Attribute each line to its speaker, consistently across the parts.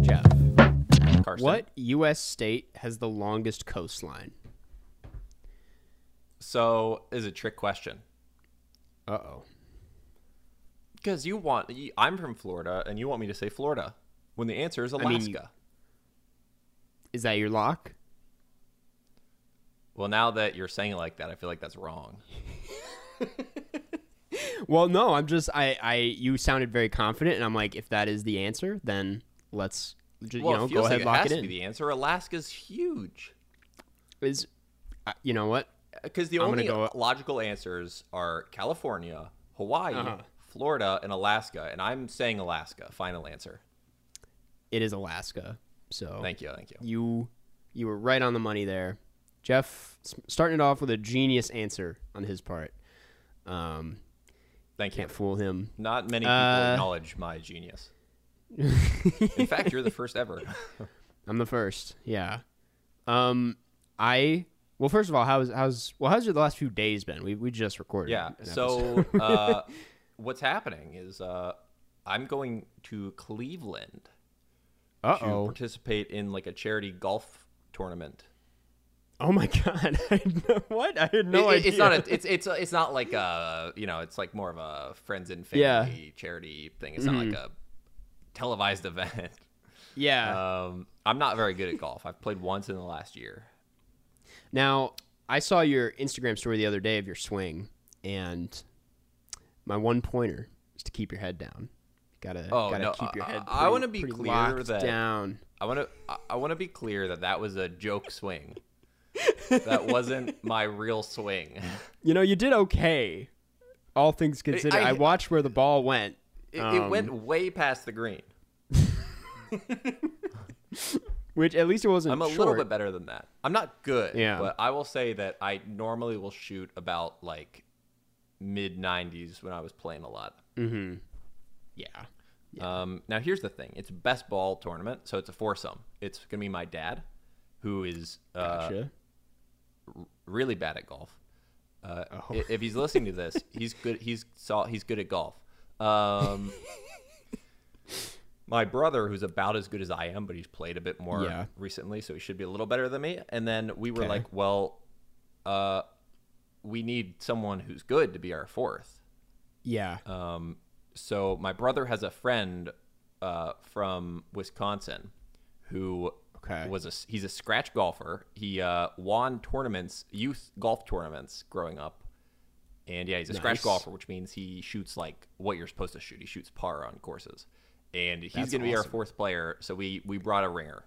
Speaker 1: Jeff, what U.S. state has the longest coastline?
Speaker 2: So is a trick question
Speaker 1: Uh oh.
Speaker 2: Because you want. I'm from Florida, and you want me to say Florida when the answer is
Speaker 1: mean-
Speaker 2: Alaska.
Speaker 1: Is that your lock?
Speaker 2: well, now that you're saying it like that, I feel like that's wrong.
Speaker 1: Well, no, I'm just I I you sounded very confident, and I'm like, if that is the answer, then let's just,
Speaker 2: Well,
Speaker 1: you know go ahead
Speaker 2: like
Speaker 1: lock
Speaker 2: it
Speaker 1: it in.
Speaker 2: the answer. Alaska's huge
Speaker 1: Is uh, you know what?
Speaker 2: because the
Speaker 1: I'm
Speaker 2: only
Speaker 1: go-
Speaker 2: logical answers are California, Hawaii,
Speaker 1: Uh-huh.
Speaker 2: Florida, and Alaska. And I'm saying Alaska. Final answer.
Speaker 1: It is Alaska. So
Speaker 2: Thank you. Thank you.
Speaker 1: you you were right on the money there, Jeff. Starting it off with a genius answer on his part. Um,
Speaker 2: Thank you.
Speaker 1: can't fool him.
Speaker 2: Not many people
Speaker 1: Uh,
Speaker 2: acknowledge my genius. In fact, you're the first ever.
Speaker 1: I'm the first. Yeah. Um, I well, first of all, how's how's well, how's your the last few days been? We we just recorded.
Speaker 2: Yeah. So uh, what's happening is uh, I'm going to Cleveland
Speaker 1: uh
Speaker 2: to participate in like a charity golf tournament.
Speaker 1: oh my god, I had no, what? I had no
Speaker 2: It-
Speaker 1: idea.
Speaker 2: It's not. A, it's it's it's not like a you know. It's like more of a friends and family
Speaker 1: Yeah. Mm-hmm.
Speaker 2: charity thing. It's not like a televised event.
Speaker 1: yeah.
Speaker 2: Um, I'm not very good at golf. I've played once in the last year.
Speaker 1: Now, I saw your Instagram story the other day of your swing, and my one pointer is to keep your head down. Gotta,
Speaker 2: Oh,
Speaker 1: gotta
Speaker 2: no,
Speaker 1: keep your head.
Speaker 2: I- I
Speaker 1: pretty-
Speaker 2: wanna be clear that-
Speaker 1: down.
Speaker 2: I want to. I, want to be clear that that was a joke swing. that wasn't my real swing.
Speaker 1: You know, you did okay, all things considered. I,
Speaker 2: I-
Speaker 1: watched where the ball went.
Speaker 2: It,
Speaker 1: Um,
Speaker 2: it went way past the green.
Speaker 1: which at least it wasn't.
Speaker 2: I'm a
Speaker 1: short.
Speaker 2: little bit better than that. I'm not good,
Speaker 1: Yeah.
Speaker 2: but I will say that I normally will shoot about like mid 90s when I was playing a lot.
Speaker 1: Yeah.
Speaker 2: Um, now here's the thing: it's best ball tournament, so it's a foursome. It's gonna be my dad, who is uh,
Speaker 1: Gotcha.
Speaker 2: really bad at golf. Uh,
Speaker 1: Oh.
Speaker 2: If he's listening to this, he's good. He's saw he's good at golf. Um, my brother, who's about as good as I am, but he's played a bit more
Speaker 1: Yeah.
Speaker 2: recently, so he should be a little better than me. And then we were
Speaker 1: Okay.
Speaker 2: like, well, uh, we need someone who's good to be our fourth.
Speaker 1: yeah.
Speaker 2: Um, so my brother has a friend uh, from Wisconsin who
Speaker 1: Okay.
Speaker 2: was a he's a scratch golfer. He uh, won tournaments, youth golf tournaments, growing up. And yeah, he's a scratch golfer, which means he shoots like what you're supposed to shoot. He shoots par on courses, and he's gonna be our fourth player. So we we brought a ringer.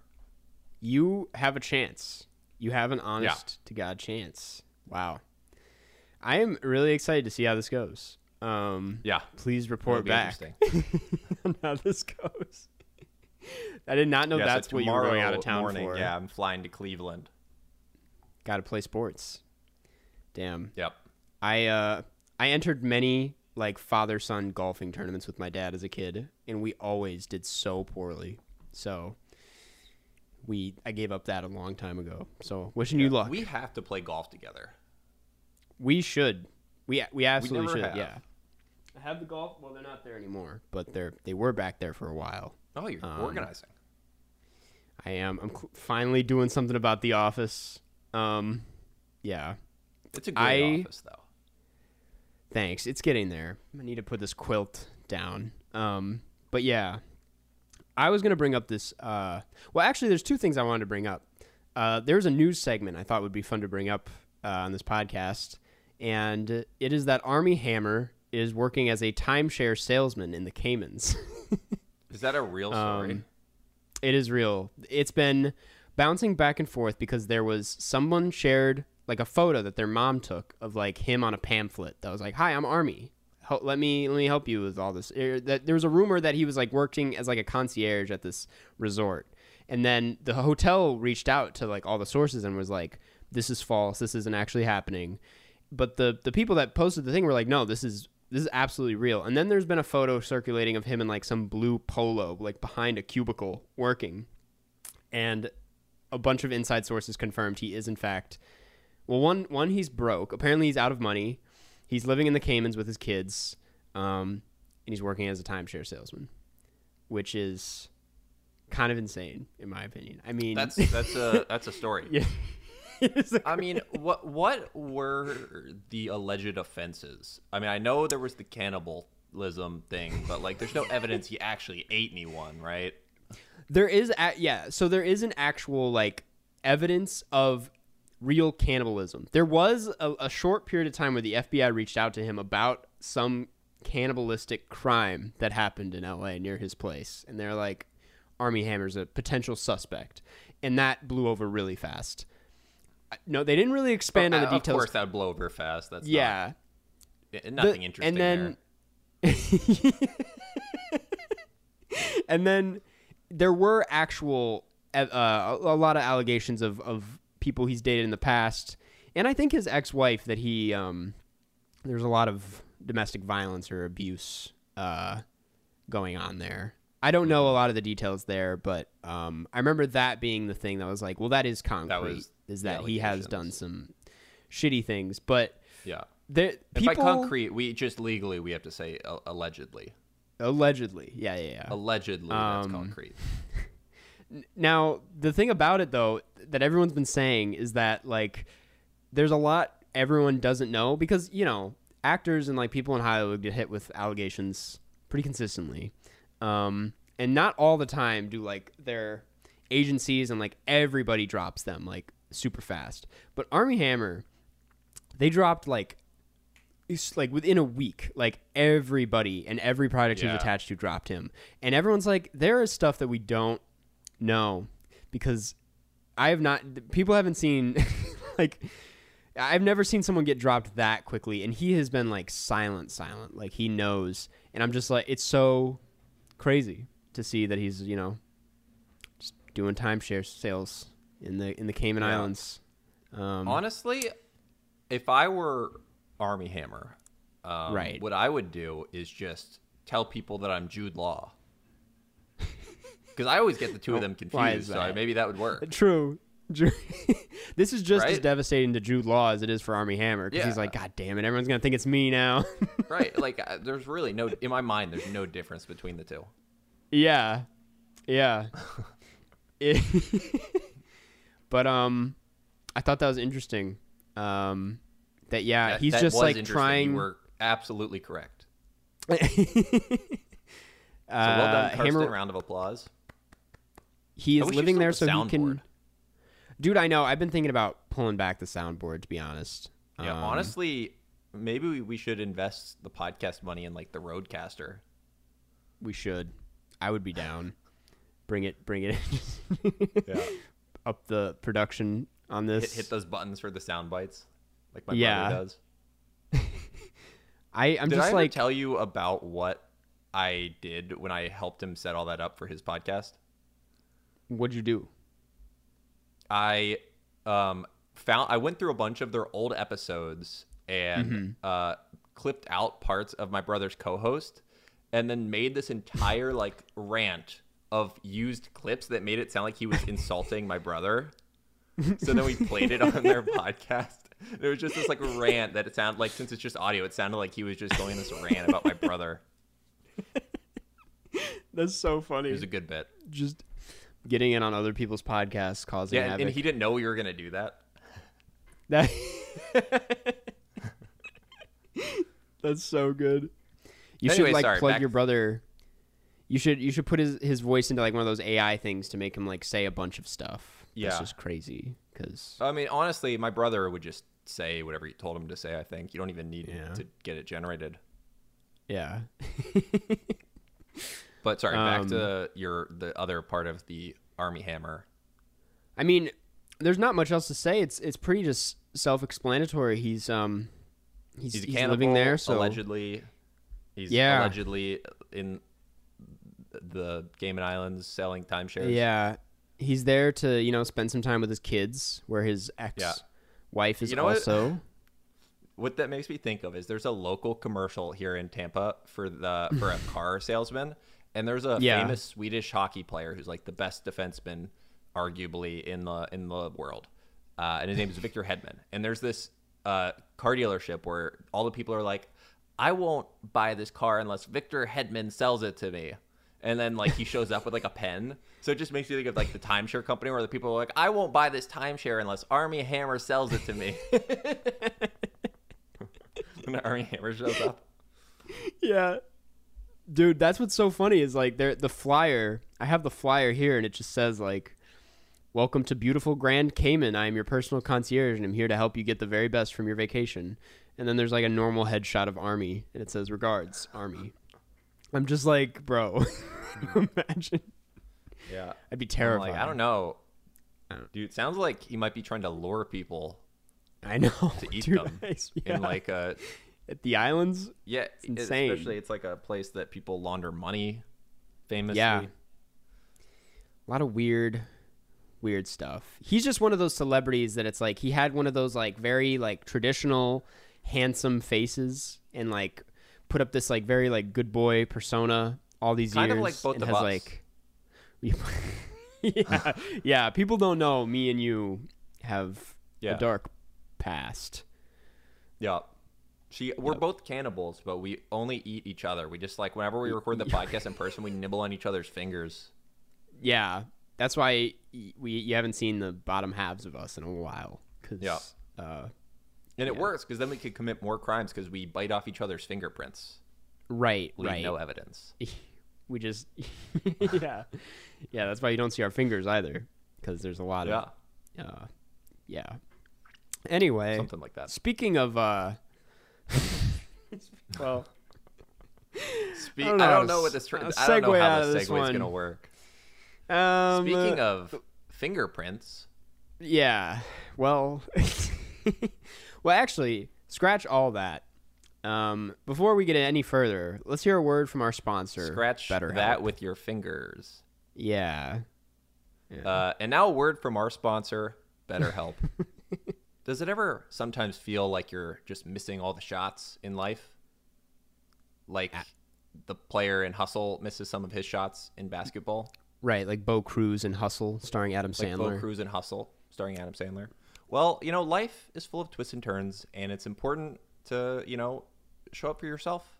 Speaker 1: you have a chance. You have an honest to God chance. Wow. I am really excited to see how this goes. Um,
Speaker 2: Yeah,
Speaker 1: please report back
Speaker 2: interesting.
Speaker 1: on how this goes. I did not know
Speaker 2: Yeah, so
Speaker 1: that's what you were going out of town
Speaker 2: morning,
Speaker 1: for.
Speaker 2: Yeah, I'm flying to Cleveland.
Speaker 1: Got to play sports. Damn.
Speaker 2: Yep.
Speaker 1: I uh I entered many like father son golfing tournaments with my dad as a kid, and we always did so poorly. So we I gave up that a long time ago. So wishing you luck.
Speaker 2: We have to play golf together.
Speaker 1: We should. We we absolutely
Speaker 2: never
Speaker 1: should.
Speaker 2: have.
Speaker 1: Yeah. I have the golf. Well, they're not there anymore, but they're they were back there for a while.
Speaker 2: Oh, you're
Speaker 1: Um,
Speaker 2: organizing.
Speaker 1: I am. I'm cl- finally doing something about the office. Um, yeah.
Speaker 2: It's a good
Speaker 1: I-
Speaker 2: office, though.
Speaker 1: Thanks. It's getting there. I need to put this quilt down. Um, but yeah, I was gonna bring up this. Uh, well, actually, there's two things I wanted to bring up. Uh, there's a news segment I thought would be fun to bring up uh, on this podcast, and it is that Armie Hammer is working as a timeshare salesman in the Caymans.
Speaker 2: Is that a real story?
Speaker 1: Um, it is real. It's been bouncing back and forth because there was someone shared like a photo that their mom took of like him on a pamphlet that was like, "Hi, I'm Armie. Hel- let me let me help you with all this." Er, That there was a rumor that he was like working as like a concierge at this resort, and then the hotel reached out to like all the sources and was like, "This is false. This isn't actually happening." But the the people that posted the thing were like, "No, this is." this is absolutely real. And then there's been a photo circulating of him in like some blue polo, like behind a cubicle working. And a bunch of inside sources confirmed he is in fact well one one he's broke. Apparently he's out of money. He's living in the Caymans with his kids. Um, and he's working as a timeshare salesman, which is kind of insane in my opinion. I mean
Speaker 2: That's that's a that's a story.
Speaker 1: yeah.
Speaker 2: I mean, what what were the alleged offenses? I mean, I know there was the cannibalism thing, but like, there's no evidence he actually ate anyone, right?
Speaker 1: There is, a- yeah. So there is an actual like evidence of real cannibalism. There was a, a short period of time where the FBI reached out to him about some cannibalistic crime that happened in LA near his place, and they're like, Armie Hammer's a potential suspect, and that blew over really fast. No, they didn't really expand on the
Speaker 2: Uh,
Speaker 1: details.
Speaker 2: Of course, that would blow over fast. That's
Speaker 1: yeah,
Speaker 2: not, nothing
Speaker 1: The-
Speaker 2: interesting
Speaker 1: and then and then there were actual uh, a, a lot of allegations of, of people he's dated in the past. And i think his ex-wife that he um there's a lot of domestic violence or abuse uh going on there. I don't know a lot of the details there but um i remember that being the thing that was like well that is concrete
Speaker 2: was
Speaker 1: is that he has done some shitty things but.
Speaker 2: Yeah.
Speaker 1: there people
Speaker 2: by concrete, we just legally we have to say uh, allegedly.
Speaker 1: allegedly yeah yeah yeah
Speaker 2: Allegedly, that's
Speaker 1: Um,
Speaker 2: concrete.
Speaker 1: Now, the thing about it though that everyone's been saying is that like there's a lot everyone doesn't know because, you know, actors and like people in Hollywood get hit with allegations pretty consistently. Um and not all the time do like their agencies and like everybody drops them like super fast. But Armie Hammer they dropped like it's like within a week, like everybody and every product he
Speaker 2: Yeah.
Speaker 1: was attached to dropped him. And everyone's like, there is stuff that we don't know because I have not, people haven't seen, like, I've never seen someone get dropped that quickly. And he has been like silent, silent. Like he knows. And I'm just like, it's so crazy to see that he's, you know, just doing timeshare sales in the, in the Cayman
Speaker 2: Yeah.
Speaker 1: Islands. Um,
Speaker 2: Honestly, if I were Armie Hammer, um,
Speaker 1: Right.
Speaker 2: what I would do is just tell people that I'm Jude Law. Because I always get the two of them confused, so maybe that would work.
Speaker 1: True. This is just as devastating to Jude Law as it is for Armie Hammer because he's like, God damn it, everyone's gonna think it's me now.
Speaker 2: right? Like, uh, there's really no, in my mind, there's no difference between the two.
Speaker 1: yeah, yeah. It- but um, I thought that was interesting. Um, that yeah,
Speaker 2: That-
Speaker 1: he's
Speaker 2: that
Speaker 1: just like trying.
Speaker 2: You were absolutely correct.
Speaker 1: uh,
Speaker 2: So well done, Karsten.
Speaker 1: Hammer,
Speaker 2: Round of applause.
Speaker 1: he is living there so he can. Dude, I know. I've been thinking about pulling back the soundboard. To be honest.
Speaker 2: Yeah,
Speaker 1: Um,
Speaker 2: honestly, maybe we, we should invest the podcast money in like the RodeCaster.
Speaker 1: we should. I would be down. Bring it, bring it.
Speaker 2: Yeah.
Speaker 1: up the production on
Speaker 2: Hit,
Speaker 1: this.
Speaker 2: hit those buttons for the sound bites, like my
Speaker 1: Yeah.
Speaker 2: brother does.
Speaker 1: I, I'm
Speaker 2: did
Speaker 1: just
Speaker 2: I ever
Speaker 1: like,
Speaker 2: tell you about what I did when I helped him set all that up for his podcast?
Speaker 1: what'd you do?
Speaker 2: I um found I went through a bunch of their old episodes and
Speaker 1: Mm-hmm.
Speaker 2: uh clipped out parts of my brother's co-host and then made this entire like rant of used clips that made it sound like he was insulting my brother. So then we played it on their podcast. It was just this like rant that it sounded like since it's just audio, it sounded like he was just going this rant about my brother.
Speaker 1: That's so funny.
Speaker 2: It was a good bit.
Speaker 1: just getting in on other people's podcasts, causing
Speaker 2: Yeah, and,
Speaker 1: havoc.
Speaker 2: and he didn't know we were gonna do that.
Speaker 1: That That's so good. You
Speaker 2: Anyway,
Speaker 1: should like
Speaker 2: sorry,
Speaker 1: plug
Speaker 2: back-
Speaker 1: your brother. You should you should put his his voice into like one of those AI things to make him like say a bunch of stuff.
Speaker 2: Yeah.
Speaker 1: it's just crazy because
Speaker 2: I mean, honestly, my brother would just say whatever you told him to say. I think you don't even need
Speaker 1: Yeah.
Speaker 2: to get it generated.
Speaker 1: yeah.
Speaker 2: But sorry, back
Speaker 1: Um,
Speaker 2: to your the other part of the Armie Hammer.
Speaker 1: I mean, there's not much else to say. It's it's pretty just self-explanatory. He's um he's,
Speaker 2: He's
Speaker 1: he's living there, so
Speaker 2: allegedly. He's
Speaker 1: Yeah.
Speaker 2: allegedly in the Cayman Islands selling timeshares.
Speaker 1: yeah, he's there to you know spend some time with his kids, where his ex
Speaker 2: Yeah.
Speaker 1: wife is
Speaker 2: You know what?
Speaker 1: also.
Speaker 2: what that makes me think of is there's a local commercial here in Tampa for the for a car salesman, and there's a
Speaker 1: Yeah.
Speaker 2: famous Swedish hockey player who's like the best defenseman, arguably in the in the world, uh, and his name is Victor Hedman. And there's this uh, car dealership where all the people are like, "I won't buy this car unless Victor Hedman sells it to me." And then like he shows up with like a pen, so it just makes me think of like the timeshare company where the people are like, "I won't buy this timeshare unless Armie Hammer sells it to me." when Armie Hammer shows up.
Speaker 1: Yeah. Dude, that's what's so funny is like there the flyer. I have the flyer here and it just says like Welcome to beautiful Grand Cayman. I am your personal concierge and I'm here to help you get the very best from your vacation. And then there's like a normal headshot of Armie and it says regards, Armie. I'm just like, bro. Mm-hmm. imagine.
Speaker 2: Yeah.
Speaker 1: I'd be terrified.
Speaker 2: like, I don't know. Dude, it sounds like he might be trying to lure people
Speaker 1: I know.
Speaker 2: to eat
Speaker 1: Dude,
Speaker 2: them
Speaker 1: I- yeah.
Speaker 2: in like a
Speaker 1: at the islands.
Speaker 2: yeah, it's
Speaker 1: insane.
Speaker 2: Especially it's like a place that people launder money famously.
Speaker 1: Yeah. A lot of weird weird stuff. He's just one of those celebrities that it's like he had one of those like very like traditional handsome faces and like put up this like very like good boy persona all these
Speaker 2: Kind
Speaker 1: years
Speaker 2: of like both of
Speaker 1: has
Speaker 2: us.
Speaker 1: like yeah, yeah, people don't know me and you have
Speaker 2: Yeah.
Speaker 1: a dark past.
Speaker 2: Yeah. She, we're
Speaker 1: Yep.
Speaker 2: both cannibals, but we only eat each other. We just like whenever we record the podcast in person, we nibble on each other's fingers.
Speaker 1: Yeah, that's why we you haven't seen the bottom halves of us in a while cuz
Speaker 2: Yeah.
Speaker 1: uh
Speaker 2: And it
Speaker 1: Yeah.
Speaker 2: works because then we could commit more crimes because we bite off each other's fingerprints,
Speaker 1: right,
Speaker 2: leave
Speaker 1: right.
Speaker 2: no evidence.
Speaker 1: we just yeah yeah that's why you don't see our fingers either because there's a lot
Speaker 2: Yeah,
Speaker 1: of uh yeah anyway
Speaker 2: something like that.
Speaker 1: speaking of uh well
Speaker 2: Spe-
Speaker 1: I
Speaker 2: I
Speaker 1: don't
Speaker 2: don't
Speaker 1: know
Speaker 2: know,
Speaker 1: how to
Speaker 2: what this. Tra-
Speaker 1: uh,
Speaker 2: I don't know how
Speaker 1: out
Speaker 2: this
Speaker 1: this
Speaker 2: segue is gonna work.
Speaker 1: um
Speaker 2: Speaking of fingerprints,
Speaker 1: yeah well well actually scratch all that um before we get any further let's hear a word from our sponsor
Speaker 2: scratch
Speaker 1: BetterHelp.
Speaker 2: that with your fingers.
Speaker 1: yeah yeah.
Speaker 2: Uh, and now a word from our sponsor, BetterHelp. Does it ever sometimes feel like you're just missing all the shots in life? Like the player in Hustle misses some of his shots in basketball?
Speaker 1: right like bo cruz and hustle starring adam Sandler.
Speaker 2: Like Bo Cruz in Hustle, starring Adam Sandler. Well, you know, life is full of twists and turns, and it's important to, you know, show up for yourself.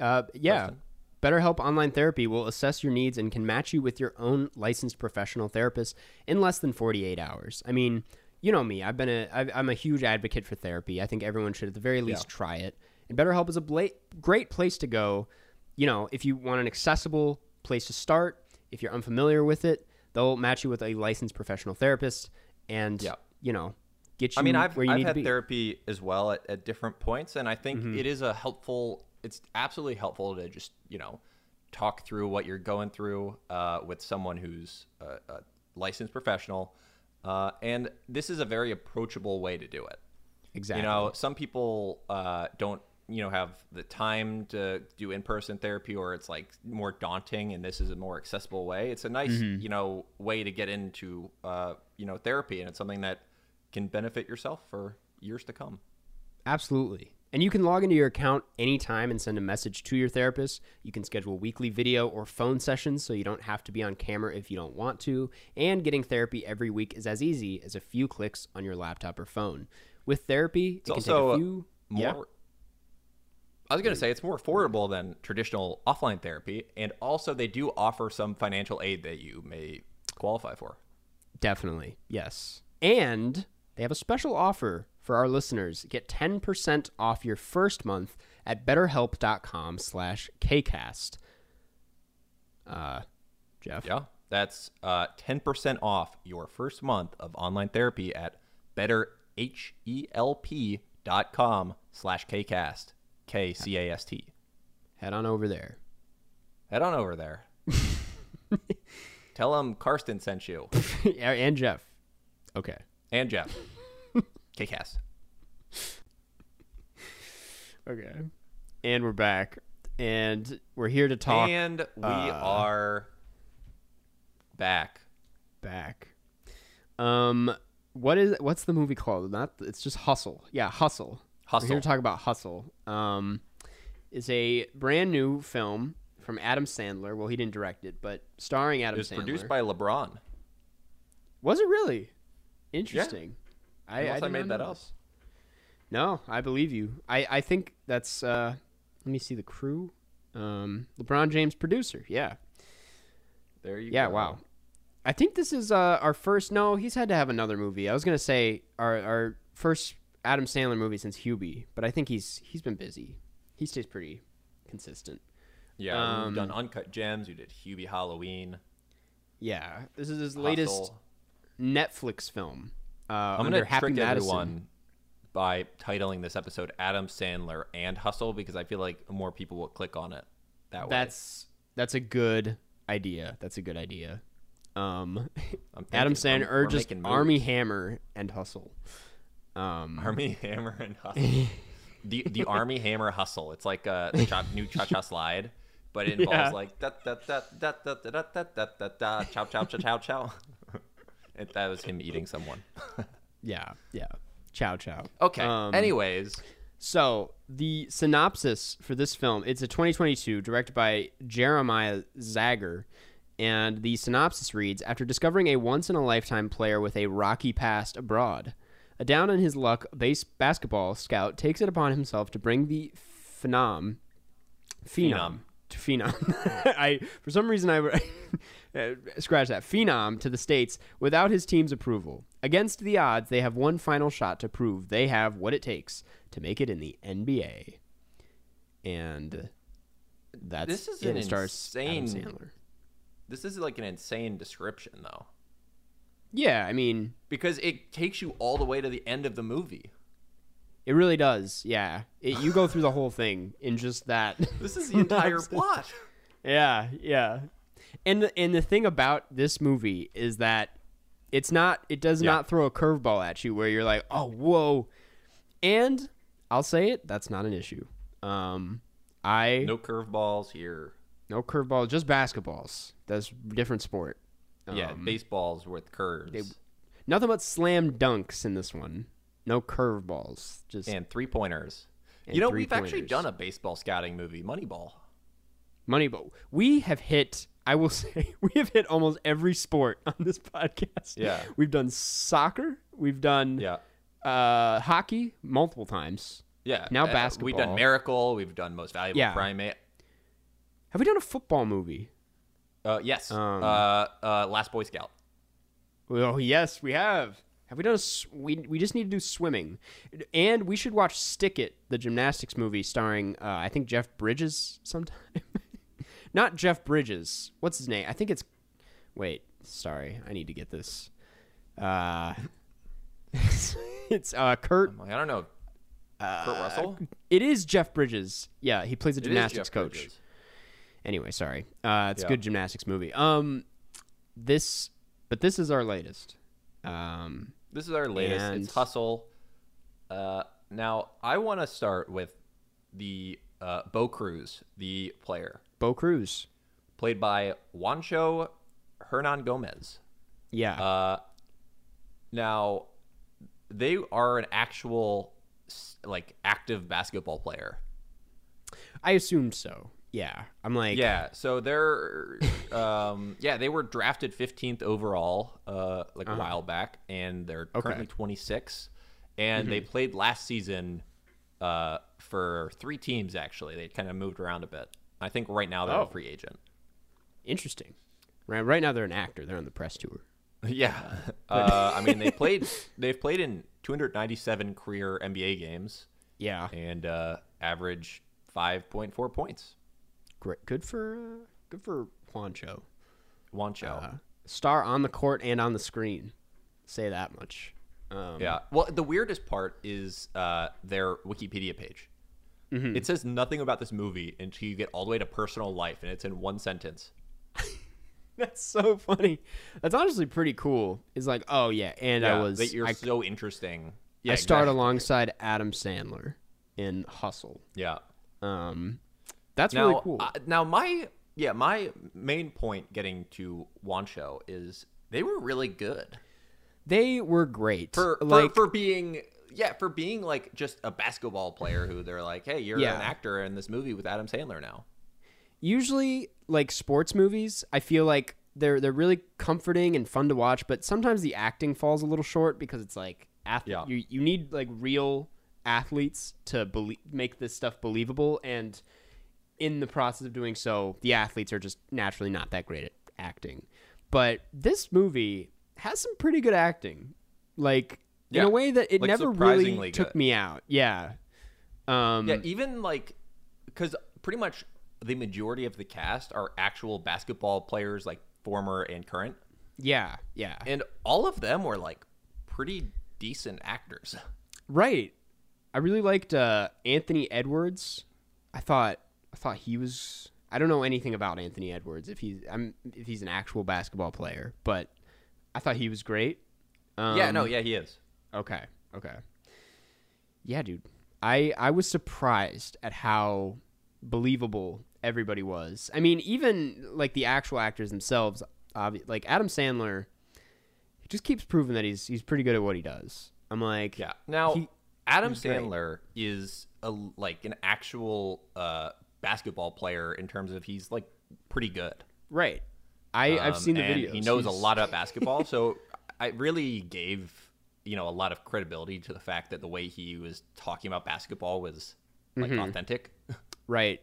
Speaker 1: Uh, yeah.
Speaker 2: Preston.
Speaker 1: BetterHelp Online Therapy will assess your needs and can match you with your own licensed professional therapist in less than 48 hours. I mean, you know me. I've been a I've, I'm a huge advocate for therapy. I think everyone should at the very least
Speaker 2: Yeah.
Speaker 1: try it. And BetterHelp is a bla- great place to go. You know, if you want an accessible place to start, if you're unfamiliar with it, they'll match you with a licensed professional therapist, and
Speaker 2: Yeah.
Speaker 1: you know, get you
Speaker 2: I mean, I've, I've had therapy as well at, at different points, and I think
Speaker 1: Mm-hmm.
Speaker 2: it is a helpful. It's absolutely helpful to just you know talk through what you're going through uh, with someone who's a, a licensed professional, uh, and this is a very approachable way to do it.
Speaker 1: exactly.
Speaker 2: You know, some people uh, don't, you know, have the time to do in-person therapy, or it's like more daunting, and this is a more accessible way. It's a nice,
Speaker 1: Mm-hmm.
Speaker 2: you know, way to get into, uh, you know, therapy, and it's something that can benefit yourself for years to come.
Speaker 1: Absolutely. And you can log into your account anytime and send a message to your therapist. You can schedule weekly video or phone sessions so you don't have to be on camera if you don't want to. And getting therapy every week is as easy as a few clicks on your laptop or phone. With therapy,
Speaker 2: It's
Speaker 1: it can
Speaker 2: also
Speaker 1: take a few.
Speaker 2: more.
Speaker 1: Yeah.
Speaker 2: I was going to say it's more affordable than traditional offline therapy, and also they do offer some financial aid that you may qualify for.
Speaker 1: Definitely. Yes. And they have a special offer for our listeners. Get 10% off your first month at betterhelp.com slash KCast. Uh, Jeff?
Speaker 2: Yeah, that's uh, 10% off your first month of online therapy at betterhelp.com slash KCast. K-C-A-S-T.
Speaker 1: Head on over there.
Speaker 2: Head on over there. Tell them Karsten sent you.
Speaker 1: and Jeff. Okay.
Speaker 2: And Jeff. KCast.
Speaker 1: Okay. And we're back. And we're here to talk
Speaker 2: And we
Speaker 1: uh,
Speaker 2: are back.
Speaker 1: back. Um what is what's the movie called? Not it's just Hustle. Yeah, Hustle. We're here
Speaker 2: Hustle.
Speaker 1: to talk about Hustle. Um, it's a brand new film from Adam Sandler. Well, he didn't direct it, but starring
Speaker 2: It
Speaker 1: Adam
Speaker 2: was
Speaker 1: Sandler.
Speaker 2: produced by LeBron.
Speaker 1: Was it really? Interesting. I,
Speaker 2: Unless I
Speaker 1: did
Speaker 2: made that up.
Speaker 1: this. No, I believe you. I, I think that's uh let me see the crew. Um LeBron James producer. Yeah.
Speaker 2: There you
Speaker 1: Yeah,
Speaker 2: go.
Speaker 1: wow. I think this is uh our first no, he's had to have another movie. I was going to say our our first Adam Sandler movie since Hubie, but I think he's he's been busy. He stays pretty consistent.
Speaker 2: Yeah, we've done
Speaker 1: Um,
Speaker 2: Uncut Gems. We did Hubie Halloween.
Speaker 1: Yeah, this is his latest
Speaker 2: Hustle.
Speaker 1: Netflix film. Uh,
Speaker 2: I'm gonna
Speaker 1: Happy
Speaker 2: trick
Speaker 1: Madison.
Speaker 2: everyone by titling this episode Adam Sandler and Hustle because I feel like more people will click on it that way.
Speaker 1: That's that's a good idea. That's a good idea. Um,
Speaker 2: I'm
Speaker 1: Adam Sandler or just
Speaker 2: Armie.
Speaker 1: Hammer and Hustle. Um,
Speaker 2: Armie Hammer and Hustle. the the Armie Hammer Hustle. It's like a the cha- new cha cha slide, but it involves
Speaker 1: Yeah.
Speaker 2: like da da da da da da da da da da da chow chow chow chow chow. It, that was him eating someone.
Speaker 1: yeah, yeah. Chow chow.
Speaker 2: Okay.
Speaker 1: Um,
Speaker 2: Anyways,
Speaker 1: So the synopsis for this film, it's a 2022, directed by Jeremiah Zagar, and the synopsis reads: After discovering a once-in-a-lifetime player with a rocky past abroad, a down on his luck base basketball scout takes it upon himself to bring the phenom, phenom,
Speaker 2: Phenom.
Speaker 1: to phenom. I for some reason I uh, scratch that phenom to the states without his team's approval. Against the odds, they have one final shot to prove they have what it takes to make it in the NBA. And that's
Speaker 2: This is
Speaker 1: it.
Speaker 2: an
Speaker 1: It stars Adam
Speaker 2: insane- this is like an insane description though,
Speaker 1: Yeah, I mean,
Speaker 2: because it takes you all the way to the end of the movie.
Speaker 1: it really does. Yeah, it, you go through the whole thing in just that.
Speaker 2: This is the entire plot.
Speaker 1: Yeah, yeah. And the, and the thing about this movie is that it's not it does
Speaker 2: Yeah.
Speaker 1: not throw a curveball at you where you're like, "Oh, whoa." And I'll say it, that's not an issue. Um I no,
Speaker 2: curveballs here.
Speaker 1: No curveball, just basketballs. That's a different sport.
Speaker 2: Yeah,
Speaker 1: Um,
Speaker 2: baseballs with curves
Speaker 1: nothing but slam dunks in this one. No curveballs. Just
Speaker 2: and three pointers.
Speaker 1: And
Speaker 2: You know, we've
Speaker 1: three-pointers.
Speaker 2: actually done a baseball scouting movie, Moneyball.
Speaker 1: money but we have hit I will say we have hit almost every sport on this podcast.
Speaker 2: Yeah.
Speaker 1: We've done soccer, we've done
Speaker 2: Yeah.
Speaker 1: uh, hockey multiple times.
Speaker 2: Yeah.
Speaker 1: Now basketball.
Speaker 2: We've done Miracle. We've done Most Valuable
Speaker 1: Yeah.
Speaker 2: Primate.
Speaker 1: Have we done a football movie?
Speaker 2: Uh, yes.
Speaker 1: Um,
Speaker 2: uh, uh, Last Boy Scout.
Speaker 1: Oh yes, we have. Have we done a? s- We we just need to do swimming, and we should watch Stick It, the gymnastics movie starring uh, I think Jeff Bridges sometime. Not Jeff Bridges. What's his name? I think it's. Wait, sorry, I need to get this. Uh, it's uh Kurt.
Speaker 2: Like, I don't know. Kurt Russell?
Speaker 1: It is Jeff Bridges. Yeah, he plays a gymnastics
Speaker 2: Jeff
Speaker 1: coach.
Speaker 2: Bridges.
Speaker 1: Anyway, sorry. Uh, it's a good gymnastics movie. Um, this, but this is our latest. Um,
Speaker 2: This is our latest.
Speaker 1: And-
Speaker 2: It's Hustle. Uh, now, I want to start with the uh, Bo Cruz, the player,
Speaker 1: Bo Cruz.
Speaker 2: played by Juancho Hernangómez.
Speaker 1: Yeah.
Speaker 2: Uh, now, they are an actual, like, active basketball player.
Speaker 1: I assumed so. Yeah. I'm like,
Speaker 2: Yeah, so they're, um, yeah, they were drafted 15th overall, uh, like a while back, and they're
Speaker 1: Uh-huh. Okay. Mm-hmm.
Speaker 2: currently 26, and they played last season, uh, for three teams actually. They kind of moved around a bit. I think right now they're
Speaker 1: Oh.
Speaker 2: a free agent.
Speaker 1: interesting. Right, right now they're an actor. They're on the press tour.
Speaker 2: yeah, uh, I mean they played, they've played in 297 career NBA games
Speaker 1: Yeah.
Speaker 2: and uh, average 5.4 points.
Speaker 1: Great. Good for, uh, good for Juancho.
Speaker 2: Juancho.
Speaker 1: Uh, star on the court and on the screen. Say that much. Um,
Speaker 2: Yeah. Well, the weirdest part is uh, their Wikipedia page.
Speaker 1: Mm-hmm.
Speaker 2: It says nothing about this movie until you get all the way to personal life, and it's in one sentence.
Speaker 1: That's so funny. That's honestly pretty cool. It's like, oh yeah, and I was
Speaker 2: that you're
Speaker 1: I,
Speaker 2: so interesting. Yeah,
Speaker 1: I starred
Speaker 2: exactly.
Speaker 1: alongside Adam Sandler in Hustle.
Speaker 2: Yeah.
Speaker 1: Um, that's
Speaker 2: Now,
Speaker 1: really cool.
Speaker 2: uh, now my yeah my main point getting to Juancho is they were really good.
Speaker 1: They were great.
Speaker 2: for for,
Speaker 1: like
Speaker 2: for being yeah for being like just a basketball player who they're like hey you're
Speaker 1: Yeah.
Speaker 2: an actor in this movie with Adam Sandler now.
Speaker 1: usually like sports movies, I feel like they're they're really comforting and fun to watch, but sometimes the acting falls a little short because it's like ath-
Speaker 2: Yeah.
Speaker 1: you you need like real athletes to belie- make this stuff believable and in the process of doing so, the athletes are just naturally not that great at acting. But this movie has some pretty good acting. Like in a way that it
Speaker 2: Like,
Speaker 1: never really took
Speaker 2: good.
Speaker 1: me out. Yeah. Um
Speaker 2: Yeah, even like because pretty much the majority of the cast are actual basketball players, like former and current,
Speaker 1: yeah, yeah.
Speaker 2: and all of them were like pretty decent actors.
Speaker 1: Right. I really liked uh, Anthony Edwards. I thought I thought he was. I don't know anything about Anthony Edwards if he's I'm if he's an actual basketball player, but I thought he was great. Um,
Speaker 2: yeah, no, yeah, he is.
Speaker 1: Okay. Okay. Yeah, dude. I I was surprised at how believable everybody was. I mean, even like the actual actors themselves. Obvi- like Adam Sandler, he just keeps proving that he's he's pretty good at what he does. I'm like,
Speaker 2: Yeah. Now,
Speaker 1: He-
Speaker 2: Adam
Speaker 1: he's great.
Speaker 2: Sandler is a like an actual uh, basketball player in terms of he's like pretty good.
Speaker 1: Right. I I've
Speaker 2: Um,
Speaker 1: seen the video.
Speaker 2: He knows a lot about basketball, so I really gave you know a lot of credibility to the fact that the way he was talking about basketball was like
Speaker 1: Mm-hmm.
Speaker 2: authentic.
Speaker 1: Right.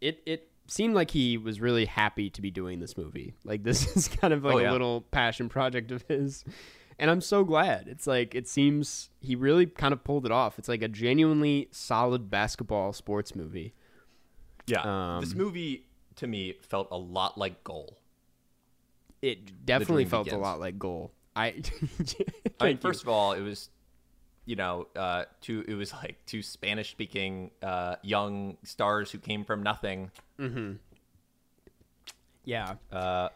Speaker 1: It it seemed like he was really happy to be doing this movie. Like this is kind of like
Speaker 2: Oh,
Speaker 1: a little passion project of his. And I'm so glad. It's like it seems he really kind of pulled it off. It's like a genuinely solid basketball sports movie.
Speaker 2: Yeah, this
Speaker 1: Um,
Speaker 2: movie to me felt a lot like Goal.
Speaker 1: It definitely
Speaker 2: Dream
Speaker 1: felt a lot like Goal. I,
Speaker 2: I mean,
Speaker 1: Thank you.
Speaker 2: first of all, it was, you know, uh, two. It was like two Spanish-speaking uh, young stars who came from nothing.
Speaker 1: yeah.
Speaker 2: Uh,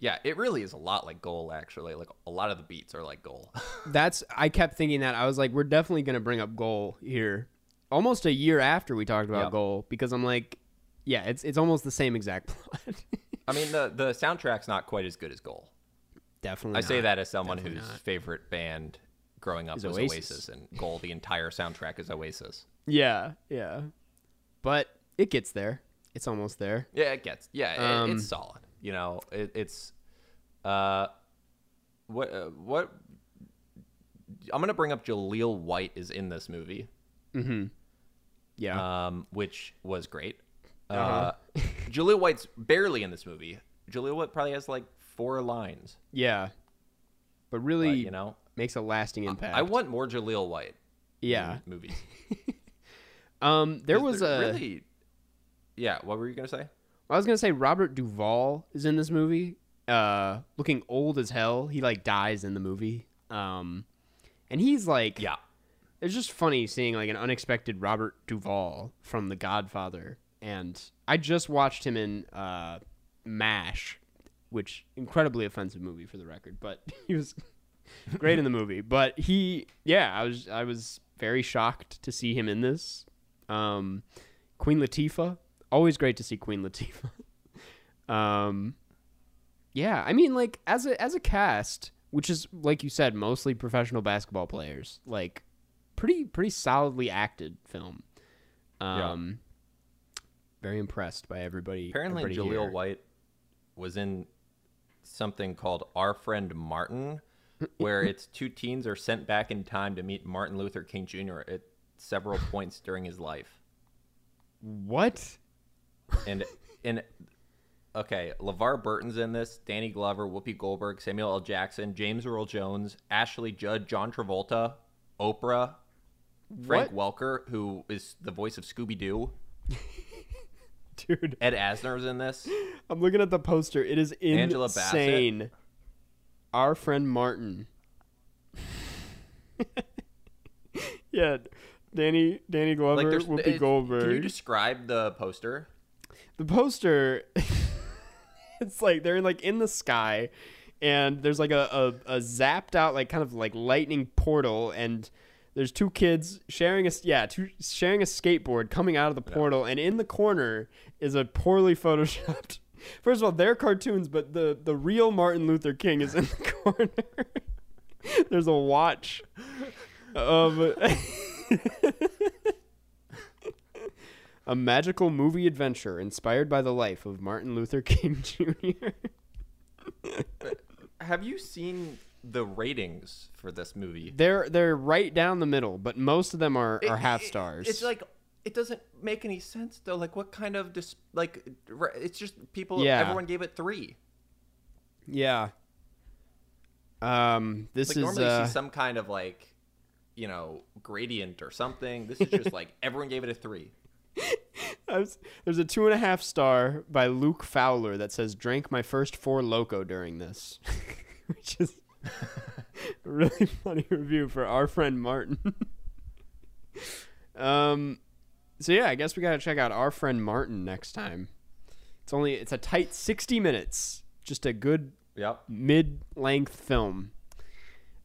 Speaker 2: yeah, it really is a lot like Goal. Actually, like a lot of the beats are like Goal.
Speaker 1: That's I kept thinking that. I was like, we're definitely gonna bring up Goal here. Almost a year after we talked about
Speaker 2: Yep.
Speaker 1: Goal, because I'm like, yeah, it's it's almost the same exact plot.
Speaker 2: I mean, the the soundtrack's not quite as good as Goal.
Speaker 1: definitely.
Speaker 2: I say that as someone
Speaker 1: Definitely
Speaker 2: whose
Speaker 1: not.
Speaker 2: favorite band growing up
Speaker 1: Is
Speaker 2: was
Speaker 1: Oasis.
Speaker 2: Oasis. and Goal. The entire soundtrack is Oasis.
Speaker 1: Yeah, yeah. But it gets there. It's almost there.
Speaker 2: Yeah, it gets. Yeah, it,
Speaker 1: Um,
Speaker 2: it's solid. You know, it, it's uh, what uh, what. I'm gonna bring up Jaleel White is in this movie,
Speaker 1: Yeah.
Speaker 2: um, which was great.
Speaker 1: Uh-huh.
Speaker 2: Uh, Jaleel White's barely in this movie. Jaleel White probably has like four lines.
Speaker 1: yeah. But really
Speaker 2: But, you know,
Speaker 1: makes a lasting impact.
Speaker 2: I want more Jaleel White.
Speaker 1: Yeah.
Speaker 2: in movies.
Speaker 1: Um there was a
Speaker 2: really. Yeah, what were you gonna say?
Speaker 1: I was going to say Robert Duvall is in this movie. Uh looking old as hell. He like dies in the movie. Um and he's like
Speaker 2: Yeah,
Speaker 1: it's just funny seeing like an unexpected Robert Duvall from The Godfather, and I just watched him in uh, Mash, which incredibly offensive movie for the record, but he was great in the movie. But he, yeah, I was I was very shocked to see him in this. Um, Queen Latifah, always great to see Queen Latifah. um, yeah, I mean, like as a as a cast, which is like you said, mostly professional basketball players, like pretty pretty solidly acted film.
Speaker 2: Yeah.
Speaker 1: Very impressed by everybody.
Speaker 2: apparently
Speaker 1: everybody
Speaker 2: Jaleel
Speaker 1: here.
Speaker 2: White was in something called Our Friend Martin, where it's two teens are sent back in time to meet Martin Luther King Jr. at several points during his life.
Speaker 1: What?
Speaker 2: And and okay, LeVar Burton's in this, Danny Glover, Whoopi Goldberg, Samuel L. Jackson, James Earl Jones, Ashley Judd, John Travolta, Oprah, Frank Welker, who is the voice of Scooby Doo.
Speaker 1: Dude,
Speaker 2: Ed Asner's in this.
Speaker 1: I'm looking at the poster. It is insane.
Speaker 2: Angela Bassett.
Speaker 1: Our friend Martin. yeah, Danny Danny Glover,
Speaker 2: Like
Speaker 1: Whoopi Goldberg.
Speaker 2: Can you describe the poster?
Speaker 1: the poster it's like they're like in the sky and there's like a, a, a zapped out like kind of like lightning portal and there's two kids sharing a yeah two, sharing a skateboard coming out of the portal and in the corner is a poorly photoshopped first of all they're cartoons but the the real martin luther king is in the corner There's a watch. Um, a magical movie adventure inspired by the life of Martin Luther King Jr.
Speaker 2: Have you seen the ratings for this movie?
Speaker 1: they're they're right down the middle, but most of them are, are
Speaker 2: It-
Speaker 1: half
Speaker 2: it-
Speaker 1: stars.
Speaker 2: It's like it doesn't make any sense though. Like what kind of dis- like it's just people.
Speaker 1: Yeah.
Speaker 2: Everyone gave it three.
Speaker 1: yeah. Um, this
Speaker 2: Like
Speaker 1: is
Speaker 2: normally you
Speaker 1: uh,
Speaker 2: see some kind of like, you know, gradient or something. This is just like everyone gave it a three.
Speaker 1: Was- there's a two and a half star by Luke Fowler that says drank my first Four Loko during this, which is a really funny review for our friend Martin. um, so yeah, I guess we gotta check out our friend Martin next time. It's only it's a tight sixty minutes, just a good
Speaker 2: Yep.
Speaker 1: mid-length film.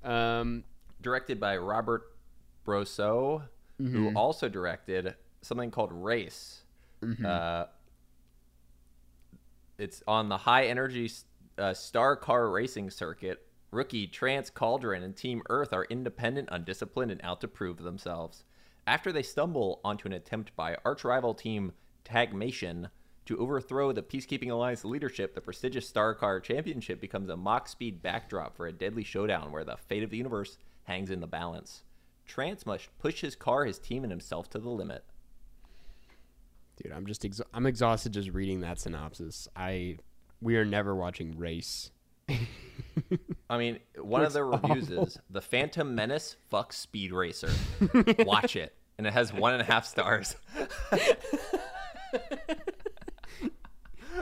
Speaker 1: Um,
Speaker 2: Directed by Robert Brousseau, who also directed something called Race. Uh, it's on the high energy uh, star car racing circuit. Rookie Trance Cauldron and Team Earth are independent, undisciplined, and out to prove themselves. After they stumble onto an attempt by arch rival team Tagmation to overthrow the Peacekeeping Alliance leadership, the prestigious Star Car Championship becomes a mock speed backdrop for a deadly showdown where the fate of the universe hangs in the balance. Trance must push his car, his team, and himself to the limit.
Speaker 1: dude, I'm just exa- I'm exhausted just reading that synopsis. I we are never watching Race.
Speaker 2: I mean, one of the reviews
Speaker 1: awful.
Speaker 2: is the Phantom Menace fuck Speed Racer. Watch it, and it has one and a half stars.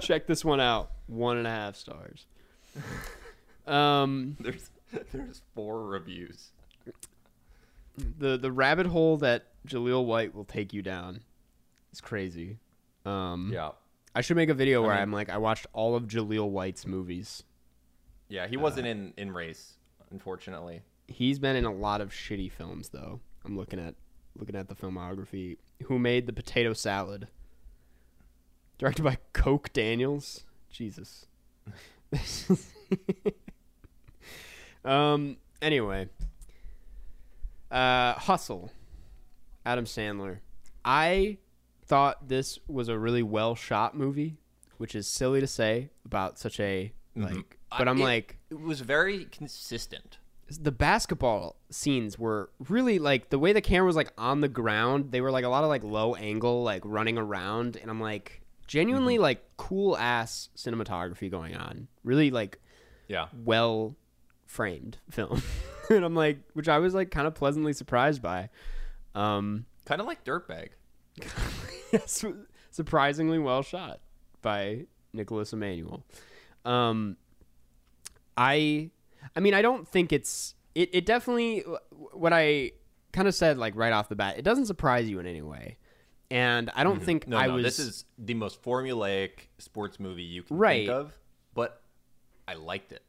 Speaker 1: Check this one out. One and a half stars. Um,
Speaker 2: There's there's four reviews.
Speaker 1: the the rabbit hole that Jaleel White will take you down is crazy. Um,
Speaker 2: Yeah,
Speaker 1: I should make a video where
Speaker 2: mean-
Speaker 1: I'm like, I watched all of Jaleel White's movies.
Speaker 2: Yeah. He wasn't in in race, unfortunately.
Speaker 1: He's been in a lot of shitty films, though. I'm looking at looking at the filmography. Who made the potato salad? Directed by Coke Daniels. Jesus. um. Anyway. Uh, Hustle. Adam Sandler. I thought this was a really well shot movie, which is silly to say about such a like. But I'm
Speaker 2: It-
Speaker 1: like,
Speaker 2: it was very consistent.
Speaker 1: the basketball scenes were really like the way the camera was like on the ground they were like a lot of like low angle like running around and i'm like genuinely like cool ass cinematography going on really like
Speaker 2: Yeah,
Speaker 1: well framed film and i'm like which i was like kind of pleasantly surprised by um
Speaker 2: kind of like Dirtbag.
Speaker 1: surprisingly well shot by Nicholas Emmanuel. Um, I, I mean, I don't think it's it. It definitely what I kind of said like right off the bat. It doesn't surprise you in any way, and I don't think
Speaker 2: Mm-hmm. No,
Speaker 1: I
Speaker 2: no,
Speaker 1: was.
Speaker 2: this is the most formulaic sports movie you can
Speaker 1: Right.
Speaker 2: think of, but I liked it.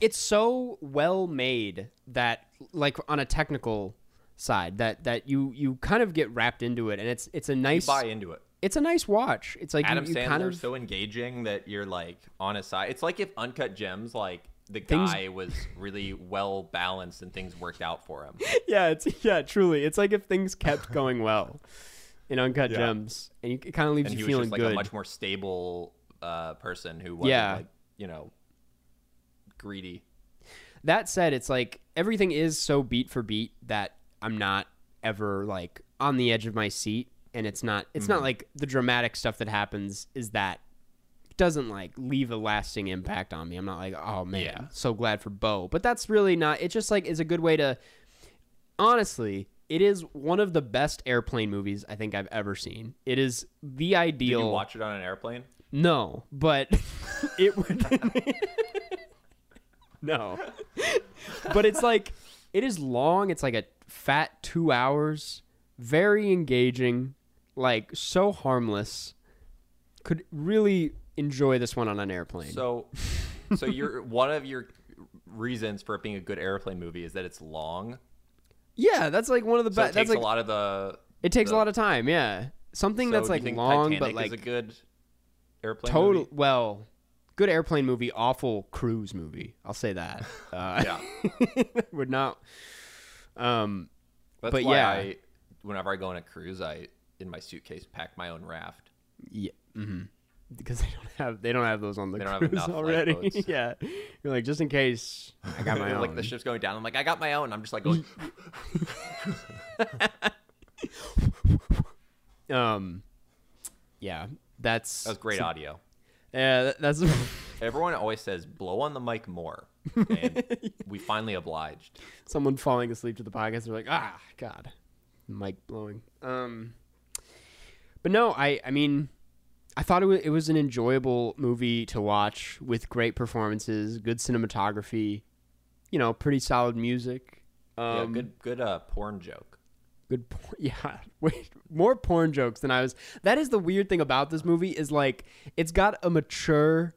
Speaker 1: it's so well made that like on a technical side that that you you kind of get wrapped into it and it's it's a
Speaker 2: You
Speaker 1: nice
Speaker 2: buy into it.
Speaker 1: it's a nice watch it's like
Speaker 2: Adam
Speaker 1: you, you
Speaker 2: Sandler's
Speaker 1: kind of
Speaker 2: so engaging that you're like on his side. It's like if Uncut Gems, like the
Speaker 1: Things-
Speaker 2: guy was really well balanced and things worked out for him.
Speaker 1: yeah, it's yeah, truly. It's like if things kept going well in Uncut
Speaker 2: Yeah.
Speaker 1: Gems, and you, it kind of leaves
Speaker 2: and he
Speaker 1: you
Speaker 2: was
Speaker 1: feeling
Speaker 2: just like a much more stable uh, person who wasn't
Speaker 1: Yeah.
Speaker 2: like you know greedy.
Speaker 1: that said, it's like everything is so beat for beat that I'm not ever like on the edge of my seat, and it's not. It's
Speaker 2: Mm-hmm.
Speaker 1: not like the dramatic stuff that happens is that doesn't like leave a lasting impact on me. I'm not like, oh man,
Speaker 2: Yeah.
Speaker 1: so glad for Bo. But that's really not. It just like is a good way to. Honestly, it is one of the best airplane movies I think I've ever seen. It is the
Speaker 2: Did
Speaker 1: ideal.
Speaker 2: you watch it on an airplane?
Speaker 1: No, but it would. no, but it's like it is long. It's like a fat two hours. Very engaging, like so harmless. Could really enjoy this one on an airplane.
Speaker 2: So, so you're one of your reasons for it being a good airplane movie is that it's long.
Speaker 1: yeah, that's like one of the
Speaker 2: So
Speaker 1: best. That's
Speaker 2: takes
Speaker 1: like
Speaker 2: a lot of the.
Speaker 1: it takes
Speaker 2: the-
Speaker 1: a lot of time. Yeah, something
Speaker 2: so
Speaker 1: that's like long,
Speaker 2: Titanic
Speaker 1: but like
Speaker 2: is a good airplane
Speaker 1: total.
Speaker 2: movie?
Speaker 1: Well, good airplane movie, awful cruise movie. I'll say that. Uh,
Speaker 2: Yeah.
Speaker 1: would not. Um,
Speaker 2: That's
Speaker 1: But yeah.
Speaker 2: I, whenever I go on a cruise, I in my suitcase pack my own raft.
Speaker 1: yeah, hmm because they don't have they don't have those on the
Speaker 2: They
Speaker 1: cruise
Speaker 2: enough
Speaker 1: already. yeah, you're like just in case I got my own.
Speaker 2: like the ship's going down. I'm like, I got my own. I'm just like going.
Speaker 1: um, yeah, that's
Speaker 2: That was great audio.
Speaker 1: Yeah, that's
Speaker 2: Everyone always says blow on the mic more, and we finally obliged.
Speaker 1: someone falling asleep to the podcast. They're like, ah, God, mic blowing. Um, but no, I, I mean, I thought it was, it was an enjoyable movie to watch with great performances, good cinematography, you know, pretty solid music. Um,
Speaker 2: yeah, good, good uh, porn joke.
Speaker 1: Good por- yeah. Wait, more porn jokes than I was. That is the weird thing about this movie is like it's got a mature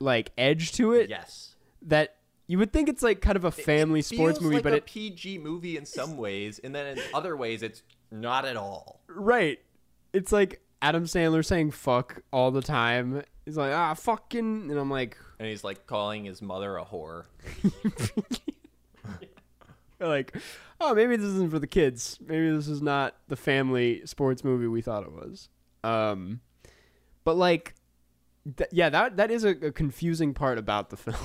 Speaker 1: like edge to it
Speaker 2: Yes.
Speaker 1: that you would think it's like kind of a family sports
Speaker 2: Feels
Speaker 1: movie,
Speaker 2: like
Speaker 1: but
Speaker 2: a
Speaker 1: it
Speaker 2: PG movie in some ways, and then in other ways, it's not at all.
Speaker 1: right. It's like Adam Sandler saying fuck all the time. He's like, ah fucking and I'm like
Speaker 2: And he's like calling his mother a whore.
Speaker 1: like, oh maybe this isn't for the kids. Maybe this is not the family sports movie we thought it was. Um but like th- yeah, that that is a, a confusing part about the film.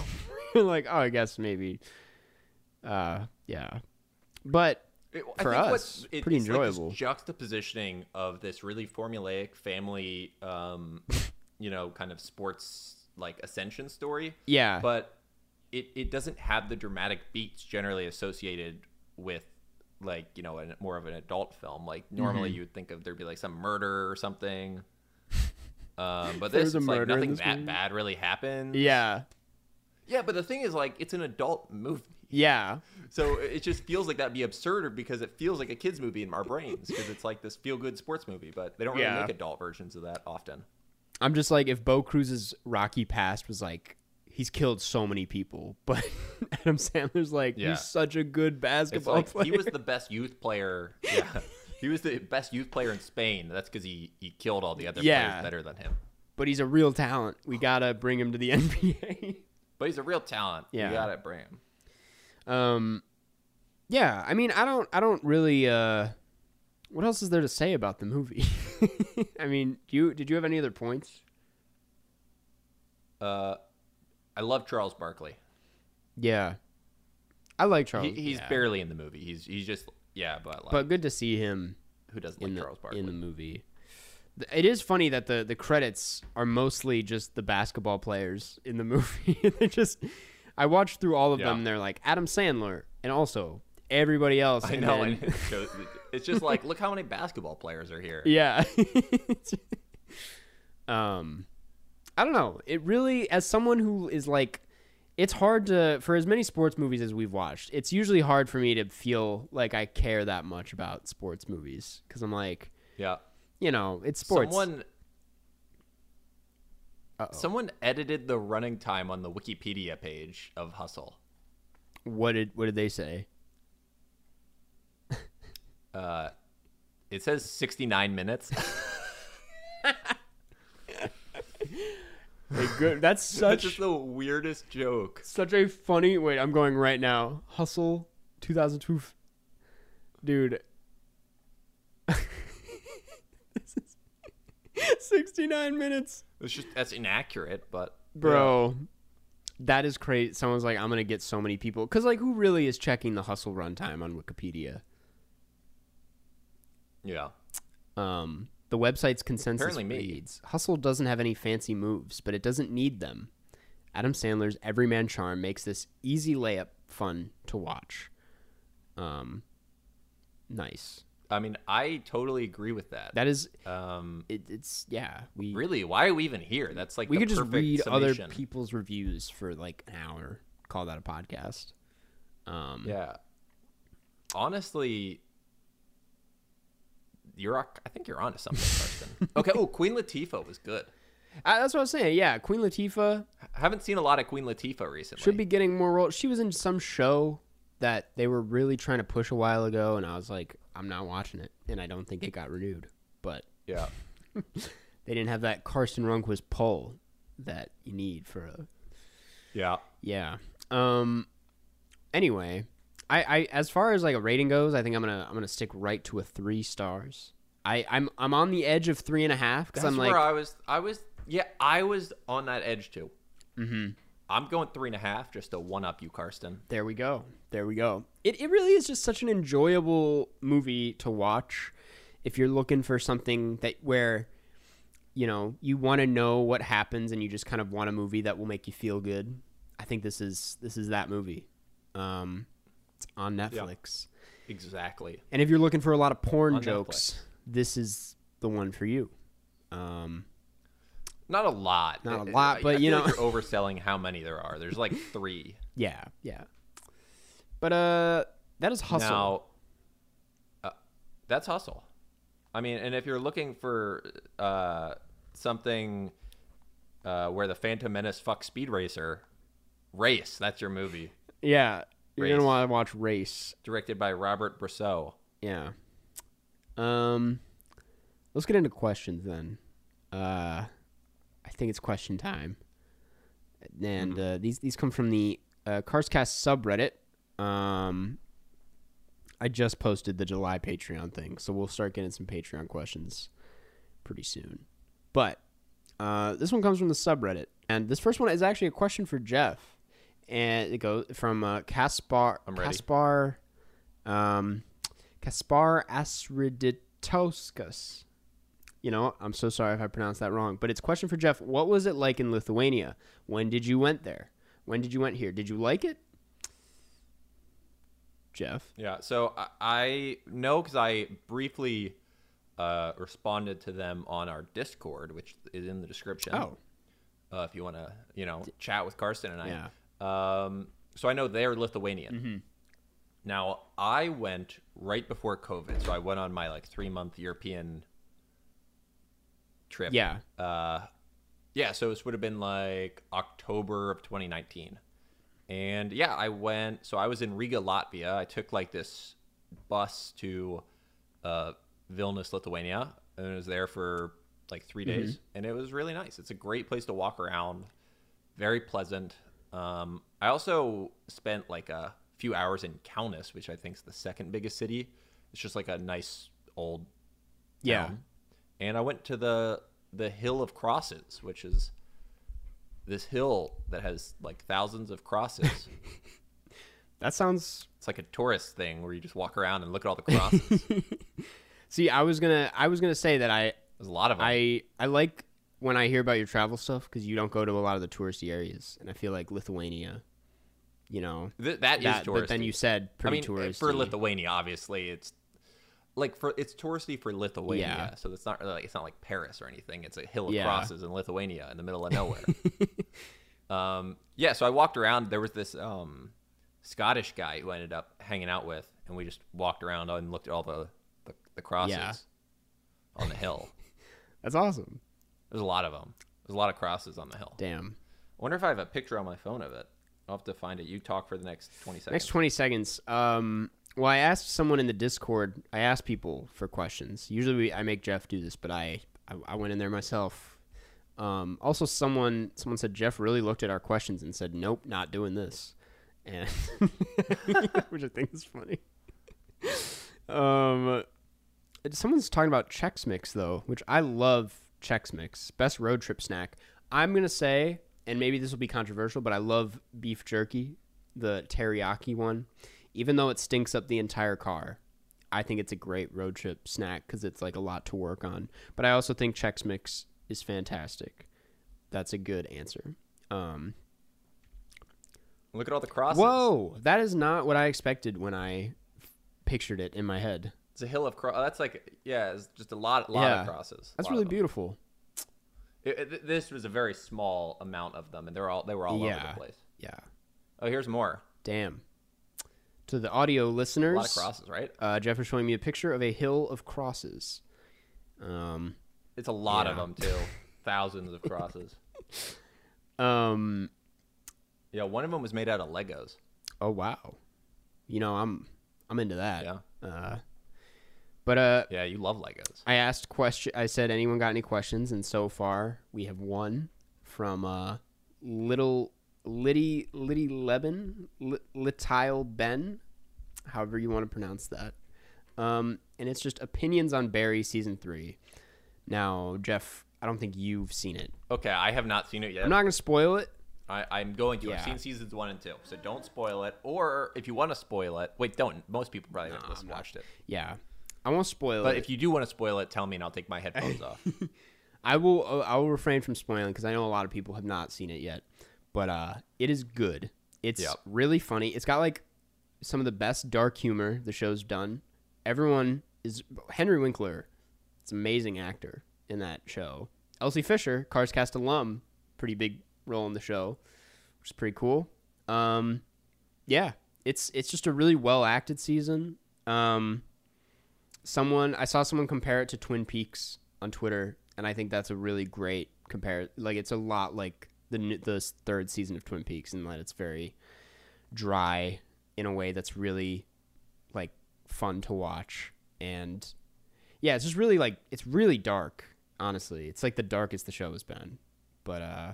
Speaker 1: Like, oh, I guess maybe uh yeah. But
Speaker 2: It-
Speaker 1: For
Speaker 2: I think
Speaker 1: us,
Speaker 2: what, it,
Speaker 1: pretty
Speaker 2: it's like
Speaker 1: enjoyable.
Speaker 2: juxtapositioning of this really formulaic family, um, you know, kind of sports like ascension story,
Speaker 1: yeah.
Speaker 2: but it, it doesn't have the dramatic beats generally associated with like you know a, more of an adult film. Like normally
Speaker 1: Mm-hmm.
Speaker 2: you would think of there'd be like some murder or something. Um, but this is like nothing that
Speaker 1: movie.
Speaker 2: bad really happened.
Speaker 1: yeah.
Speaker 2: yeah. But the thing is, like, it's an adult movie.
Speaker 1: Yeah.
Speaker 2: So it just feels like that'd be absurd because it feels like a kids movie in our brains because it's like this feel good sports movie, but they don't really
Speaker 1: Yeah.
Speaker 2: make adult versions of that often.
Speaker 1: I'm just like if Bo Cruz's Rocky past was like he's killed so many people, but Adam Sandler's like
Speaker 2: Yeah.
Speaker 1: he's such a good basketball
Speaker 2: like
Speaker 1: player.
Speaker 2: he was the best youth player. Yeah, he was the best youth player in Spain. That's because he he killed all the other
Speaker 1: Yeah.
Speaker 2: players better than him.
Speaker 1: but he's a real talent. We oh. gotta bring him to the NBA.
Speaker 2: But he's a real talent.
Speaker 1: Yeah.
Speaker 2: you gotta bring him.
Speaker 1: Um, yeah. I mean, I don't, I don't really. uh What else is there to say about the movie? I mean, do you did you have any other points?
Speaker 2: Uh, I love Charles Barkley.
Speaker 1: Yeah, I like Charles.
Speaker 2: He, he's
Speaker 1: yeah.
Speaker 2: barely in the movie. He's he's just yeah, but like
Speaker 1: but good to see him
Speaker 2: who doesn't like
Speaker 1: the
Speaker 2: Charles Barkley?
Speaker 1: in the movie. It is funny that the the credits are mostly just the basketball players in the movie. they just I watched through all of
Speaker 2: Yeah.
Speaker 1: them. They're like Adam Sandler and also everybody else.
Speaker 2: I
Speaker 1: and
Speaker 2: know.
Speaker 1: then-
Speaker 2: it shows- it's just like look how many basketball players are here.
Speaker 1: yeah. um, I don't know. It really, as someone who is like, it's hard to for as many sports movies as we've watched. It's usually hard for me to feel like I care that much about sports movies because I'm like,
Speaker 2: Yeah.
Speaker 1: you know, it's sports.
Speaker 2: Someone
Speaker 1: Uh-oh.
Speaker 2: someone edited the running time on the Wikipedia page of Hustle.
Speaker 1: What did what did they say?
Speaker 2: Uh, it says 69 minutes.
Speaker 1: Hey, good. That's
Speaker 2: That's
Speaker 1: such
Speaker 2: just the weirdest joke.
Speaker 1: such a funny. Wait, I'm going right now. Hustle, 2002. Dude, 69 minutes,
Speaker 2: It's just that's inaccurate, but
Speaker 1: bro. That is crazy. Someone's like, I'm gonna get so many people because like, who really is checking the hustle runtime on Wikipedia?
Speaker 2: yeah.
Speaker 1: Um, the website's consensus
Speaker 2: Apparently me.
Speaker 1: reads Hustle doesn't have any fancy moves, but it doesn't need them. Adam Sandler's everyman charm makes this easy layup fun to watch. Um, nice.
Speaker 2: I mean, I totally agree with that.
Speaker 1: That is,
Speaker 2: um,
Speaker 1: it, it's yeah. We
Speaker 2: really, why are we even here? That's like
Speaker 1: we could just read other
Speaker 2: summation.
Speaker 1: people's reviews for like an hour. Call that a podcast. Um,
Speaker 2: Yeah. Honestly, you're. I think you're onto something, Karsten. okay. Oh, Queen Latifah was good.
Speaker 1: I, that's what I was saying. Yeah, Queen Latifah
Speaker 2: I haven't seen a lot of Queen Latifah recently.
Speaker 1: should be getting more roles. She was in some show that they were really trying to push a while ago, and I was like, I'm not watching it, and I don't think it got renewed. But
Speaker 2: Yeah.
Speaker 1: they didn't have that Karsten Runquist pull. that you need for a
Speaker 2: Yeah.
Speaker 1: yeah. Um. Anyway, I, I as far as like a rating goes, I think I'm gonna I'm gonna stick right to a three stars. I I'm I'm on the edge of three and a half because I'm like
Speaker 2: I was. I was. Yeah, I was on that edge too.
Speaker 1: mm-hmm.
Speaker 2: I'm going three and a half just to one up you, Karsten.
Speaker 1: There we go. There we go. It it really is just such an enjoyable movie to watch if you're looking for something that where you know, you want to know what happens and you just kind of want a movie that will make you feel good. I think this is this is that movie. Um it's on Netflix.
Speaker 2: Exactly.
Speaker 1: And if you're looking for a lot of porn
Speaker 2: On
Speaker 1: jokes, this is the one for you. Um
Speaker 2: Not a lot.
Speaker 1: Not a lot,
Speaker 2: I-
Speaker 1: but
Speaker 2: I
Speaker 1: you know-
Speaker 2: like you're overselling how many there are. There's like three.
Speaker 1: yeah, yeah. But uh that is hustle.
Speaker 2: Now, uh, that's hustle. I mean, and if you're looking for uh, something uh, where the Phantom Menace fuck Speed Racer, Race. That's your movie,
Speaker 1: yeah, you're gonna want to watch Race.
Speaker 2: directed by Robert Brousseau.
Speaker 1: Yeah. Um, let's get into questions then. Uh, I think it's question time, and uh, these these come from the uh, Carscast subreddit. Um, I just posted the July Patreon thing, so we'll start getting some Patreon questions pretty soon. But uh, this one comes from the subreddit, and this first one is actually a question for Jeff, and it goes from uh, Caspar.
Speaker 2: I'm ready.
Speaker 1: Caspar, um, Kaspar Asriditoskas. You know, I'm so sorry if I pronounced that wrong, but it's a question for Jeff. What was it like in Lithuania? When did you went there? When did you went here? Did you like it? Jeff.
Speaker 2: Yeah. So I, I know because I briefly uh, responded to them on our Discord, which is in the description.
Speaker 1: Oh,
Speaker 2: uh, if you want to, you know, chat with Karsten and I.
Speaker 1: Yeah.
Speaker 2: Um, so I know they're Lithuanian.
Speaker 1: Mm-hmm.
Speaker 2: Now I went right before COVID, so I went on my like three month European trip.
Speaker 1: yeah.
Speaker 2: Uh, yeah. So this would have been like October of 2019, and yeah, I went. So I was in Riga, Latvia. I took like this bus to uh, Vilnius, Lithuania, and I was there for like three days, and it was really nice. It's a great place to walk around, very pleasant. Um, I also spent like a few hours in Kaunas, which I think is the second biggest city. It's just like a nice old
Speaker 1: Yeah.
Speaker 2: And I went to the the Hill of Crosses, which is this hill that has like thousands of crosses.
Speaker 1: That sounds
Speaker 2: it's like a tourist thing where you just walk around and look at all the crosses.
Speaker 1: See, I was going to I was to say that I
Speaker 2: There's a lot of them.
Speaker 1: I I like when I hear about your travel stuff cuz you don't go to a lot of the touristy areas and I feel like Lithuania you know
Speaker 2: Th- that is
Speaker 1: that,
Speaker 2: touristy.
Speaker 1: but then you said
Speaker 2: I
Speaker 1: pretty
Speaker 2: mean, eh,
Speaker 1: touristy
Speaker 2: for Lithuania, obviously, it's like for it's touristy for Lithuania,
Speaker 1: Yeah.
Speaker 2: so it's not really it's not like Paris or anything. It's a hill of
Speaker 1: Yeah.
Speaker 2: crosses in Lithuania in the middle of nowhere. um, yeah, so I walked around. There was this um, Scottish guy who I ended up hanging out with, and we just walked around and looked at all the the, the crosses
Speaker 1: Yeah.
Speaker 2: on the hill.
Speaker 1: That's awesome.
Speaker 2: There's a lot of them. There's a lot of crosses on the hill.
Speaker 1: Damn.
Speaker 2: I wonder if I have a picture on my phone of it. I'll have to find it. You talk for the next 20 seconds.
Speaker 1: Next 20 seconds. Um, well, I asked someone in the Discord. I asked people for questions. Usually, we, I make Jeff do this, but I, I, I went in there myself. Um, also, someone someone said Jeff really looked at our questions and said, "Nope, not doing this," and which I think is funny. Um, someone's talking about Chex Mix though, which I love. Chex Mix, best road trip snack. I'm gonna say, and maybe this will be controversial, but I love beef jerky, the teriyaki one. Even though it stinks up the entire car, I think it's a great road trip snack because it's like a lot to work on. But I also think Chex Mix is fantastic. That's a good answer. Um,
Speaker 2: Look at all the crosses.
Speaker 1: whoa, that is not what I expected when I pictured it in my head.
Speaker 2: It's a hill of cross. That's like yeah, it's just a lot, lot
Speaker 1: Yeah.
Speaker 2: of crosses.
Speaker 1: That's really beautiful.
Speaker 2: It- it- this was a very small amount of them, and they're all they were all over the place.
Speaker 1: Yeah.
Speaker 2: Oh, here's more.
Speaker 1: Damn. To the audio listeners,
Speaker 2: A lot of crosses, right?
Speaker 1: Uh, Jeff is showing me a picture of a hill of crosses. Um,
Speaker 2: It's a lot of them too. Thousands of crosses.
Speaker 1: um,
Speaker 2: Yeah, one of them was made out of Legos.
Speaker 1: oh wow, you know I'm I'm into that.
Speaker 2: Yeah,
Speaker 1: Uh, but uh,
Speaker 2: yeah, you love Legos.
Speaker 1: I asked question. I said, anyone got any questions? And so far, we have one from uh, Little Liddy Liddy Leben Li- Litile Ben, however you want to pronounce that. Um, and it's just opinions on Barry season three. Now, Jeff, I don't think you've seen it.
Speaker 2: Okay, I have not seen it yet.
Speaker 1: I'm not gonna spoil it.
Speaker 2: I, I'm going to. I've seen seasons one and two, so don't spoil it. Or if you want to spoil it, wait, don't. Most people probably haven't watched it.
Speaker 1: Yeah, I won't spoil
Speaker 2: But
Speaker 1: it.
Speaker 2: But if you do want to spoil it, tell me and I'll take my headphones off.
Speaker 1: I will uh, I will refrain from spoiling because I know a lot of people have not seen it yet. But uh, it is good. It's
Speaker 2: Yep.
Speaker 1: really funny. It's got like some of the best dark humor the show's done. Everyone is Henry Winkler. It's an amazing actor in that show. Elsie Fisher, Cars Cast alum, pretty big role in the show, which is pretty cool. Um, yeah, it's it's just a really well acted season. Um, someone I saw someone compare it to Twin Peaks on Twitter, and I think that's a really great compare. Like it's a lot like the the third season of Twin Peaks, and that it's very dry in a way that's really like fun to watch, and yeah, it's just really like it's really dark. Honestly, it's like the darkest the show has been, but uh,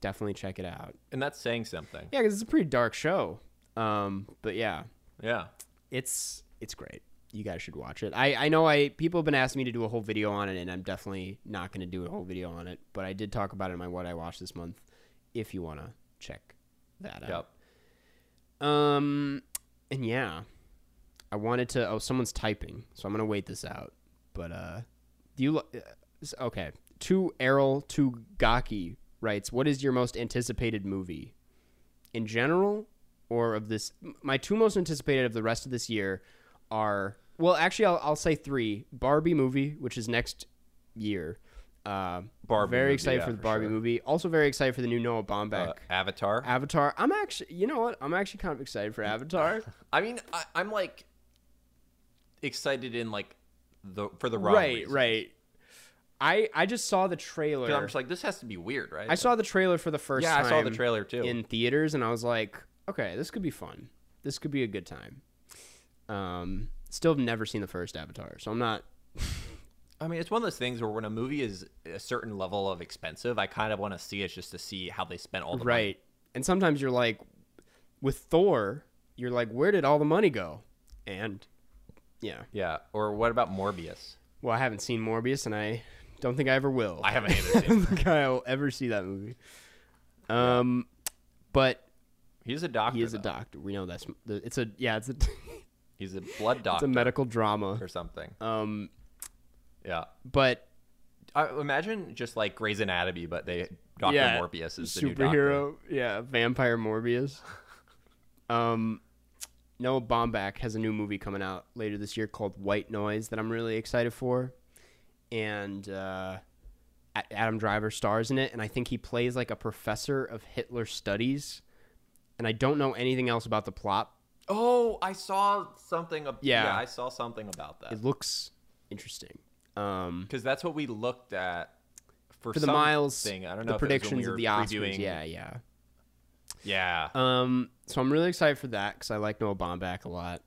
Speaker 1: definitely check it out.
Speaker 2: and that's saying something.
Speaker 1: Yeah, because it's a pretty dark show. Um, but yeah,
Speaker 2: Yeah.
Speaker 1: it's it's great. You guys should watch it. I I know I people have been asking me to do a whole video on it, and I'm definitely not going to do a whole video on it. But I did talk about it in my what I watched this month. If you want to check that out.
Speaker 2: Yep.
Speaker 1: Um, and yeah, I wanted to. Oh, someone's typing, so I'm gonna wait this out. But uh, do you? uh, Okay, to Errol to Gaki writes, "What is your most anticipated movie, in general, or of this? My two most anticipated of the rest of this year are well, actually, I'll I'll say three: Barbie movie, which is next year." Uh,
Speaker 2: Barbie
Speaker 1: very
Speaker 2: movie,
Speaker 1: excited
Speaker 2: yeah,
Speaker 1: for the Barbie
Speaker 2: sure.
Speaker 1: movie. Also very excited for the new Noah Baumbach
Speaker 2: Uh, Avatar.
Speaker 1: Avatar. I'm actually, you know what? I'm actually kind of excited for Avatar.
Speaker 2: I mean, I, I'm like excited in like the for the wrong
Speaker 1: right,
Speaker 2: reasons.
Speaker 1: right. I I just saw the trailer.
Speaker 2: I'm just like, this has to be weird, right?
Speaker 1: I saw the trailer for the first
Speaker 2: Yeah, I saw the trailer too.
Speaker 1: in theaters, and I was like, okay, this could be fun. This could be a good time. Um, still have never seen the first Avatar, so I'm not.
Speaker 2: I mean, it's one of those things where when a movie is a certain level of expensive, I kind of want to see it just to see how they spent all the money.
Speaker 1: right. And sometimes you're like, with Thor, you're like, where did all the money go? And yeah,
Speaker 2: Yeah. Or what about Morbius?
Speaker 1: well, I haven't seen Morbius, and I don't think I ever will.
Speaker 2: I haven't either
Speaker 1: I
Speaker 2: seen.
Speaker 1: don't think I'll ever see that movie. Um, but
Speaker 2: He's a doctor.
Speaker 1: he is a doctor. We know that's it's a yeah, it's a
Speaker 2: He's a blood doctor.
Speaker 1: it's a medical drama.
Speaker 2: or something.
Speaker 1: Um,
Speaker 2: Yeah.
Speaker 1: but
Speaker 2: I, imagine just like Grey's Anatomy, but they Doctor
Speaker 1: yeah,
Speaker 2: Morbius is the new doctor.
Speaker 1: superhero. Yeah, vampire Morbius. um, Noah Baumbach has a new movie coming out later this year called White Noise that I'm really excited for, and uh, Adam Driver stars in it, and I think he plays like a professor of Hitler studies, and I don't know anything else about the plot.
Speaker 2: Oh, I saw something. Ab-
Speaker 1: Yeah.
Speaker 2: yeah, I saw something about that
Speaker 1: It looks interesting. Um,
Speaker 2: because that's what we looked at for,
Speaker 1: for the Miles,
Speaker 2: thing. I don't
Speaker 1: the
Speaker 2: know if it was when
Speaker 1: predictions
Speaker 2: we
Speaker 1: of the Oscars.
Speaker 2: previewing-
Speaker 1: Yeah, yeah.
Speaker 2: yeah.
Speaker 1: Um, so I'm really excited for that because I like Noah Baumbach a lot,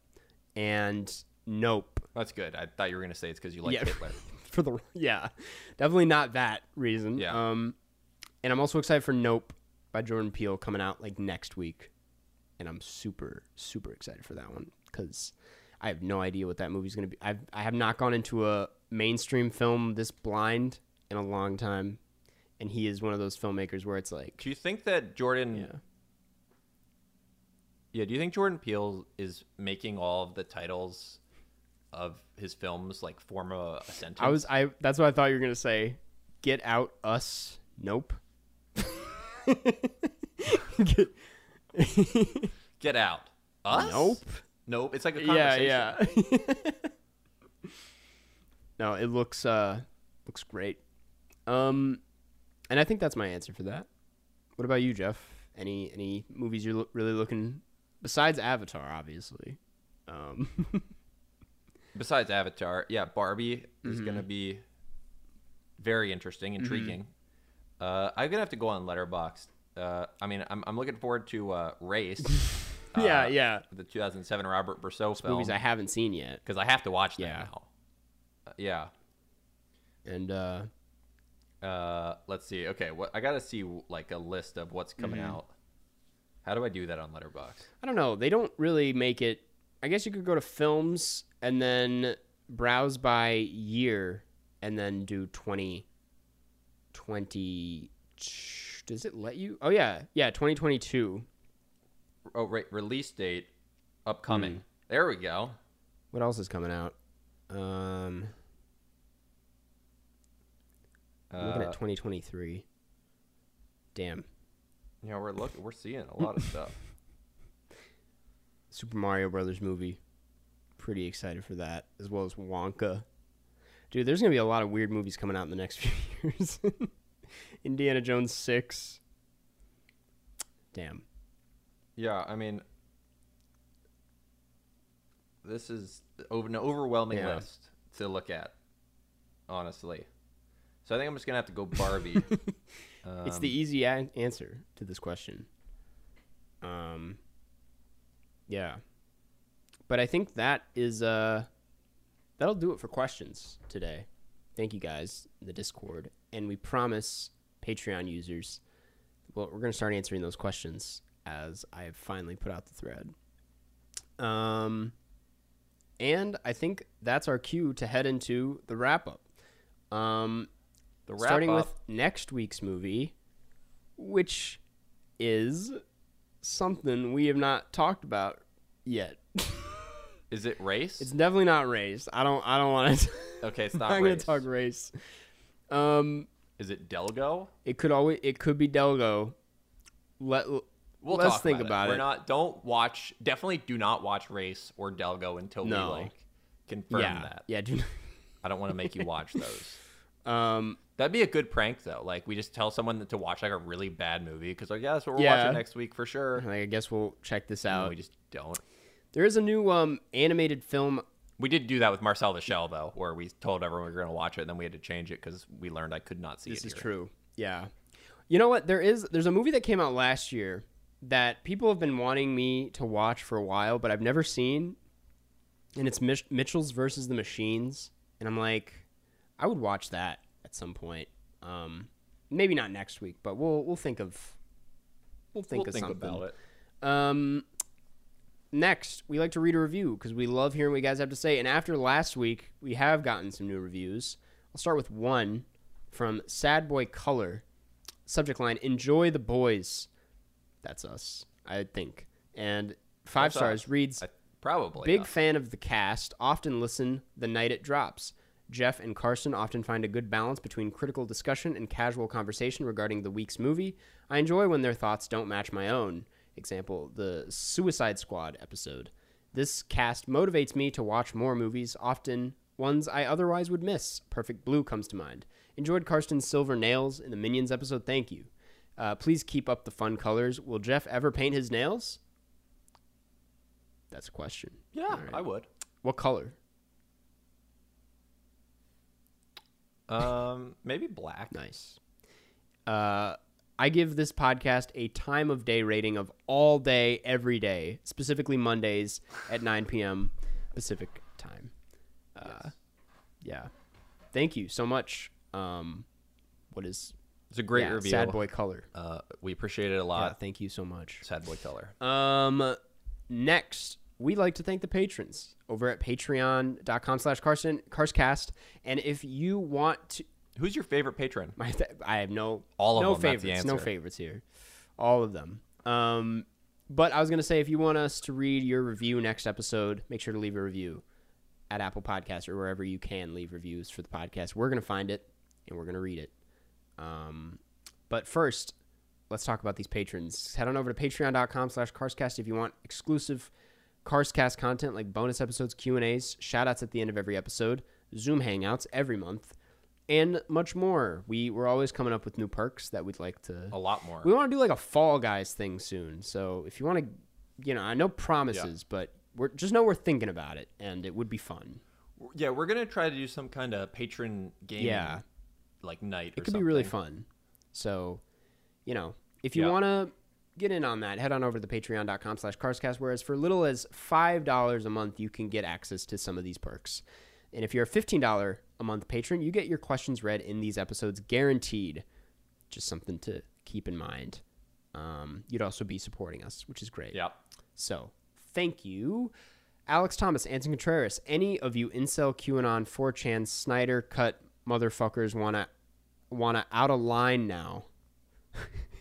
Speaker 1: and Nope
Speaker 2: That's good. I thought you were gonna say it's because you like
Speaker 1: Yeah.
Speaker 2: Hitler.
Speaker 1: for the yeah, definitely not that reason.
Speaker 2: Yeah.
Speaker 1: Um, and I'm also excited for Nope by Jordan Peele coming out like next week, and I'm super super excited for that one because I have no idea what that movie's gonna be. I've I have not gone into a mainstream film this blind in a long time, and he is one of those filmmakers where it's like
Speaker 2: Do you think that Jordan?
Speaker 1: yeah.
Speaker 2: Yeah, do you think Jordan Peele is making all of the titles of his films like form a, a sentence?
Speaker 1: I was I that's what I thought you were gonna say. Get out us. Nope. Get,
Speaker 2: Get Out. Us?
Speaker 1: Nope.
Speaker 2: Nope. It's like a conversation.
Speaker 1: yeah. yeah. no, it looks uh looks great. Um, and I think that's my answer for that. What about you, Jeff? Any any movies you're lo- really looking besides Avatar, obviously? Um,
Speaker 2: Besides Avatar, yeah, Barbie is
Speaker 1: Mm-hmm.
Speaker 2: gonna be very interesting, intriguing. Uh, I'm gonna have to go on Letterboxd. Uh, I mean, I'm, I'm looking forward to uh, Race.
Speaker 1: yeah,
Speaker 2: uh,
Speaker 1: yeah.
Speaker 2: The 2007 Robert Brousseau film.
Speaker 1: Movies I haven't seen yet,
Speaker 2: because I have to watch them
Speaker 1: Yeah.
Speaker 2: now. Uh, yeah.
Speaker 1: and uh,
Speaker 2: Uh, let's see. Okay, what I gotta see like a list of what's coming
Speaker 1: Mm-hmm.
Speaker 2: out. How do I do that on Letterboxd?
Speaker 1: I don't know. They don't really make it. I guess you could go to films and then browse by year and then do 20. 20. Does it let you? Oh, yeah. Yeah, 2022.
Speaker 2: Oh, right. Release date, upcoming.
Speaker 1: Hmm.
Speaker 2: There we go.
Speaker 1: What else is coming out? Um, I'm looking
Speaker 2: Uh,
Speaker 1: at 2023. Damn.
Speaker 2: you know, we're looking. We're seeing a lot of stuff.
Speaker 1: Super Mario Brothers movie. Pretty excited for that, as well as Wonka. Dude, there's gonna be a lot of weird movies coming out in the next few years. Indiana Jones six. Damn.
Speaker 2: Yeah, I mean, this is over an overwhelming
Speaker 1: Yeah.
Speaker 2: list to look at, honestly. So I think I'm just gonna have to go Barbie.
Speaker 1: it's
Speaker 2: Um,
Speaker 1: the easy a- answer to this question. Um. Yeah. But I think that is uh, that'll do it for questions today. Thank you guys in the Discord, and we promise Patreon users. Well, we're gonna start answering those questions as I have finally put out the thread. Um, and I think that's our cue to head into the wrap up. Um,
Speaker 2: the wrap
Speaker 1: starting
Speaker 2: up.
Speaker 1: with next week's movie, which is something we have not talked about yet.
Speaker 2: Is it race?
Speaker 1: It's definitely not race. I don't. I don't want to.
Speaker 2: okay, it's
Speaker 1: I'm
Speaker 2: not
Speaker 1: not gonna talk race. Um,
Speaker 2: Is it Delgo?
Speaker 1: it could always. It could be Delgo. Let.
Speaker 2: We'll
Speaker 1: Let's think
Speaker 2: about,
Speaker 1: about
Speaker 2: it. We're not. Don't watch. Definitely do not watch Race or Delgo until
Speaker 1: No.
Speaker 2: we like confirm
Speaker 1: yeah.
Speaker 2: that.
Speaker 1: Yeah. Do.
Speaker 2: I don't want to make you watch those.
Speaker 1: Um.
Speaker 2: That'd be a good prank though. Like we just tell someone to watch like a really bad movie because like yeah, that's what we're
Speaker 1: Yeah.
Speaker 2: watching next week for sure.
Speaker 1: like, I guess we'll check this out.
Speaker 2: we just don't.
Speaker 1: There is a new um animated film.
Speaker 2: We did do that with Marcel the Shell though, where we told everyone we were going to watch it, and then we had to change it because we learned I could not see
Speaker 1: This
Speaker 2: it.
Speaker 1: is
Speaker 2: here.
Speaker 1: true. Yeah. You know what? There is there's a movie that came out last year that people have been wanting me to watch for a while, but I've never seen. And it's Mich- Mitchells versus the Machines, and I'm like, I would watch that at some point. Um, maybe not next week, but we'll we'll think of we'll think
Speaker 2: We'll
Speaker 1: of
Speaker 2: think
Speaker 1: something.
Speaker 2: about it.
Speaker 1: Um, next, we like to read a review because we love hearing what you guys have to say. And after last week, we have gotten some new reviews. I'll start with one from Sad Boy Color. Subject line: Enjoy the boys. That's us, I think. And five
Speaker 2: That's
Speaker 1: stars
Speaker 2: us.
Speaker 1: reads:
Speaker 2: I, probably
Speaker 1: Big
Speaker 2: us.
Speaker 1: fan of the cast. Often listen the night it drops. Jeff and Carson often find a good balance between critical discussion and casual conversation regarding the week's movie. I enjoy when their thoughts don't match my own. Example, the Suicide Squad episode. This cast motivates me to watch more movies, often ones I otherwise would miss. Perfect Blue comes to mind. Enjoyed Karsten's silver nails in the Minions episode. Thank you. Uh, please keep up the fun colors. Will Jeff ever paint his nails? That's a question.
Speaker 2: Yeah,
Speaker 1: right.
Speaker 2: I would.
Speaker 1: What color?
Speaker 2: Um, maybe black.
Speaker 1: Nice. Uh, I give this podcast a time of day rating of all day, every day, specifically Mondays at 9 p.m. Pacific time. Uh, Yeah. Thank you so much. Um, what is
Speaker 2: It's a great
Speaker 1: yeah,
Speaker 2: review.
Speaker 1: Sad Boy Color.
Speaker 2: Uh, we appreciate it a
Speaker 1: Yeah,
Speaker 2: lot.
Speaker 1: thank you so much.
Speaker 2: Sad boy color.
Speaker 1: Um, next, we'd like to thank the patrons over at patreon.com slash Carson, Carscast. And if you want to,
Speaker 2: Who's your favorite patron?
Speaker 1: My th- I have no
Speaker 2: All of
Speaker 1: no
Speaker 2: them,
Speaker 1: favorites. No favorites here. All of them. Um, but I was gonna say if you want us to read your review next episode, make sure to leave a review at Apple Podcasts or wherever you can leave reviews for the podcast. We're gonna find it and we're gonna read it. Um, but first, let's talk about these patrons. Head on over to patreon.com slash carscast if you want exclusive Carscast content like bonus episodes, Q&As, shout-outs at the end of every episode, Zoom hangouts every month, and much more. We, we're always coming up with new perks that we'd like to...
Speaker 2: A lot more.
Speaker 1: We want to do like a Fall Guys thing soon. So if you want to, you know, I know promises, but we're just know we're thinking about it, and it would be fun.
Speaker 2: yeah, we're gonna try to do some kind of patron game.
Speaker 1: Yeah.
Speaker 2: Like night.
Speaker 1: It could be really fun. So, you know, if you
Speaker 2: Yeah.
Speaker 1: want to get in on that, head on over to patreon.com slash carscast, whereas for little as $5 a month, you can get access to some of these perks. And if you're a $15 a month patron, you get your questions read in these episodes guaranteed. Just something to keep in mind. Um, you'd also be supporting us, which is great.
Speaker 2: Yep.
Speaker 1: So thank you. Alex Thomas, Anson Contreras, any of you incel QAnon 4chan Snyder cut motherfuckers wanna wanna out of line now.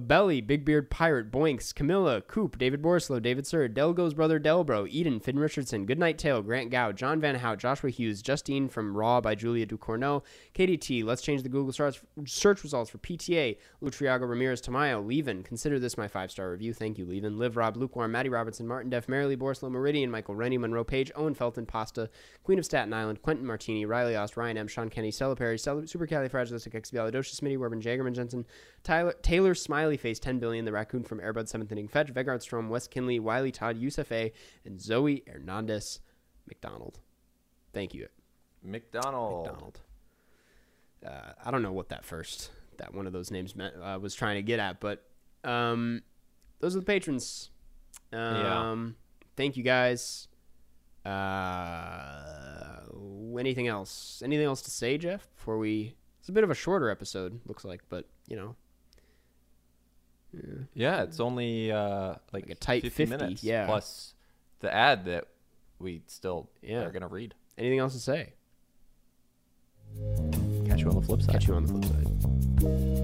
Speaker 1: Belly, Big Beard Pirate, Boinks, Camilla, Coop, David Borislow, David Sir, Delgo's brother Delbro, Eden, Finn Richardson, Goodnight Tail, Grant Gow, John Van Hout, Joshua Hughes, Justine from Raw by Julia Ducournau, KDT, Let's Change the Google search, search results for PTA, Lutriago Ramirez Tamayo, Levin, consider this my five star review. Thank you, Levin. Live Rob, Lukewarm, Maddie Robertson, Martin Def, Marilee Borislow, Meridian, Michael Rennie, Monroe Page, Owen Felton, Pasta, Queen of Staten Island, Quentin Martini, Riley Ost, Ryan M, Sean Kenny, Stella Perry, Supercalifragilisticexpialidocious, Smitty, Werbin, Jagerman Jensen, Tyler, Taylor Smiley Face, 10 billion, the raccoon from Airbud, 7th inning fetch, Vegard Strom, Wes Kinley, Wiley Todd, Yusuf A, and Zoe Hernandez McDonald. Thank you,
Speaker 2: McDonald.
Speaker 1: McDonald. Uh, I don't know what that first, that one of those names meant, uh, was trying to get at, but um, those are the patrons. Um,
Speaker 2: Yeah.
Speaker 1: Thank you guys. Uh, anything else? Anything else to say, Jeff? Before we, it's a bit of a shorter episode, looks like, but you know,
Speaker 2: Yeah, it's only uh, like,
Speaker 1: Like a tight
Speaker 2: 50
Speaker 1: 50,
Speaker 2: minutes
Speaker 1: yeah.
Speaker 2: plus the ad that we still
Speaker 1: Yeah.
Speaker 2: are gonna read.
Speaker 1: anything else to say?
Speaker 2: Catch you on the flip side.
Speaker 1: Catch you on the flip side.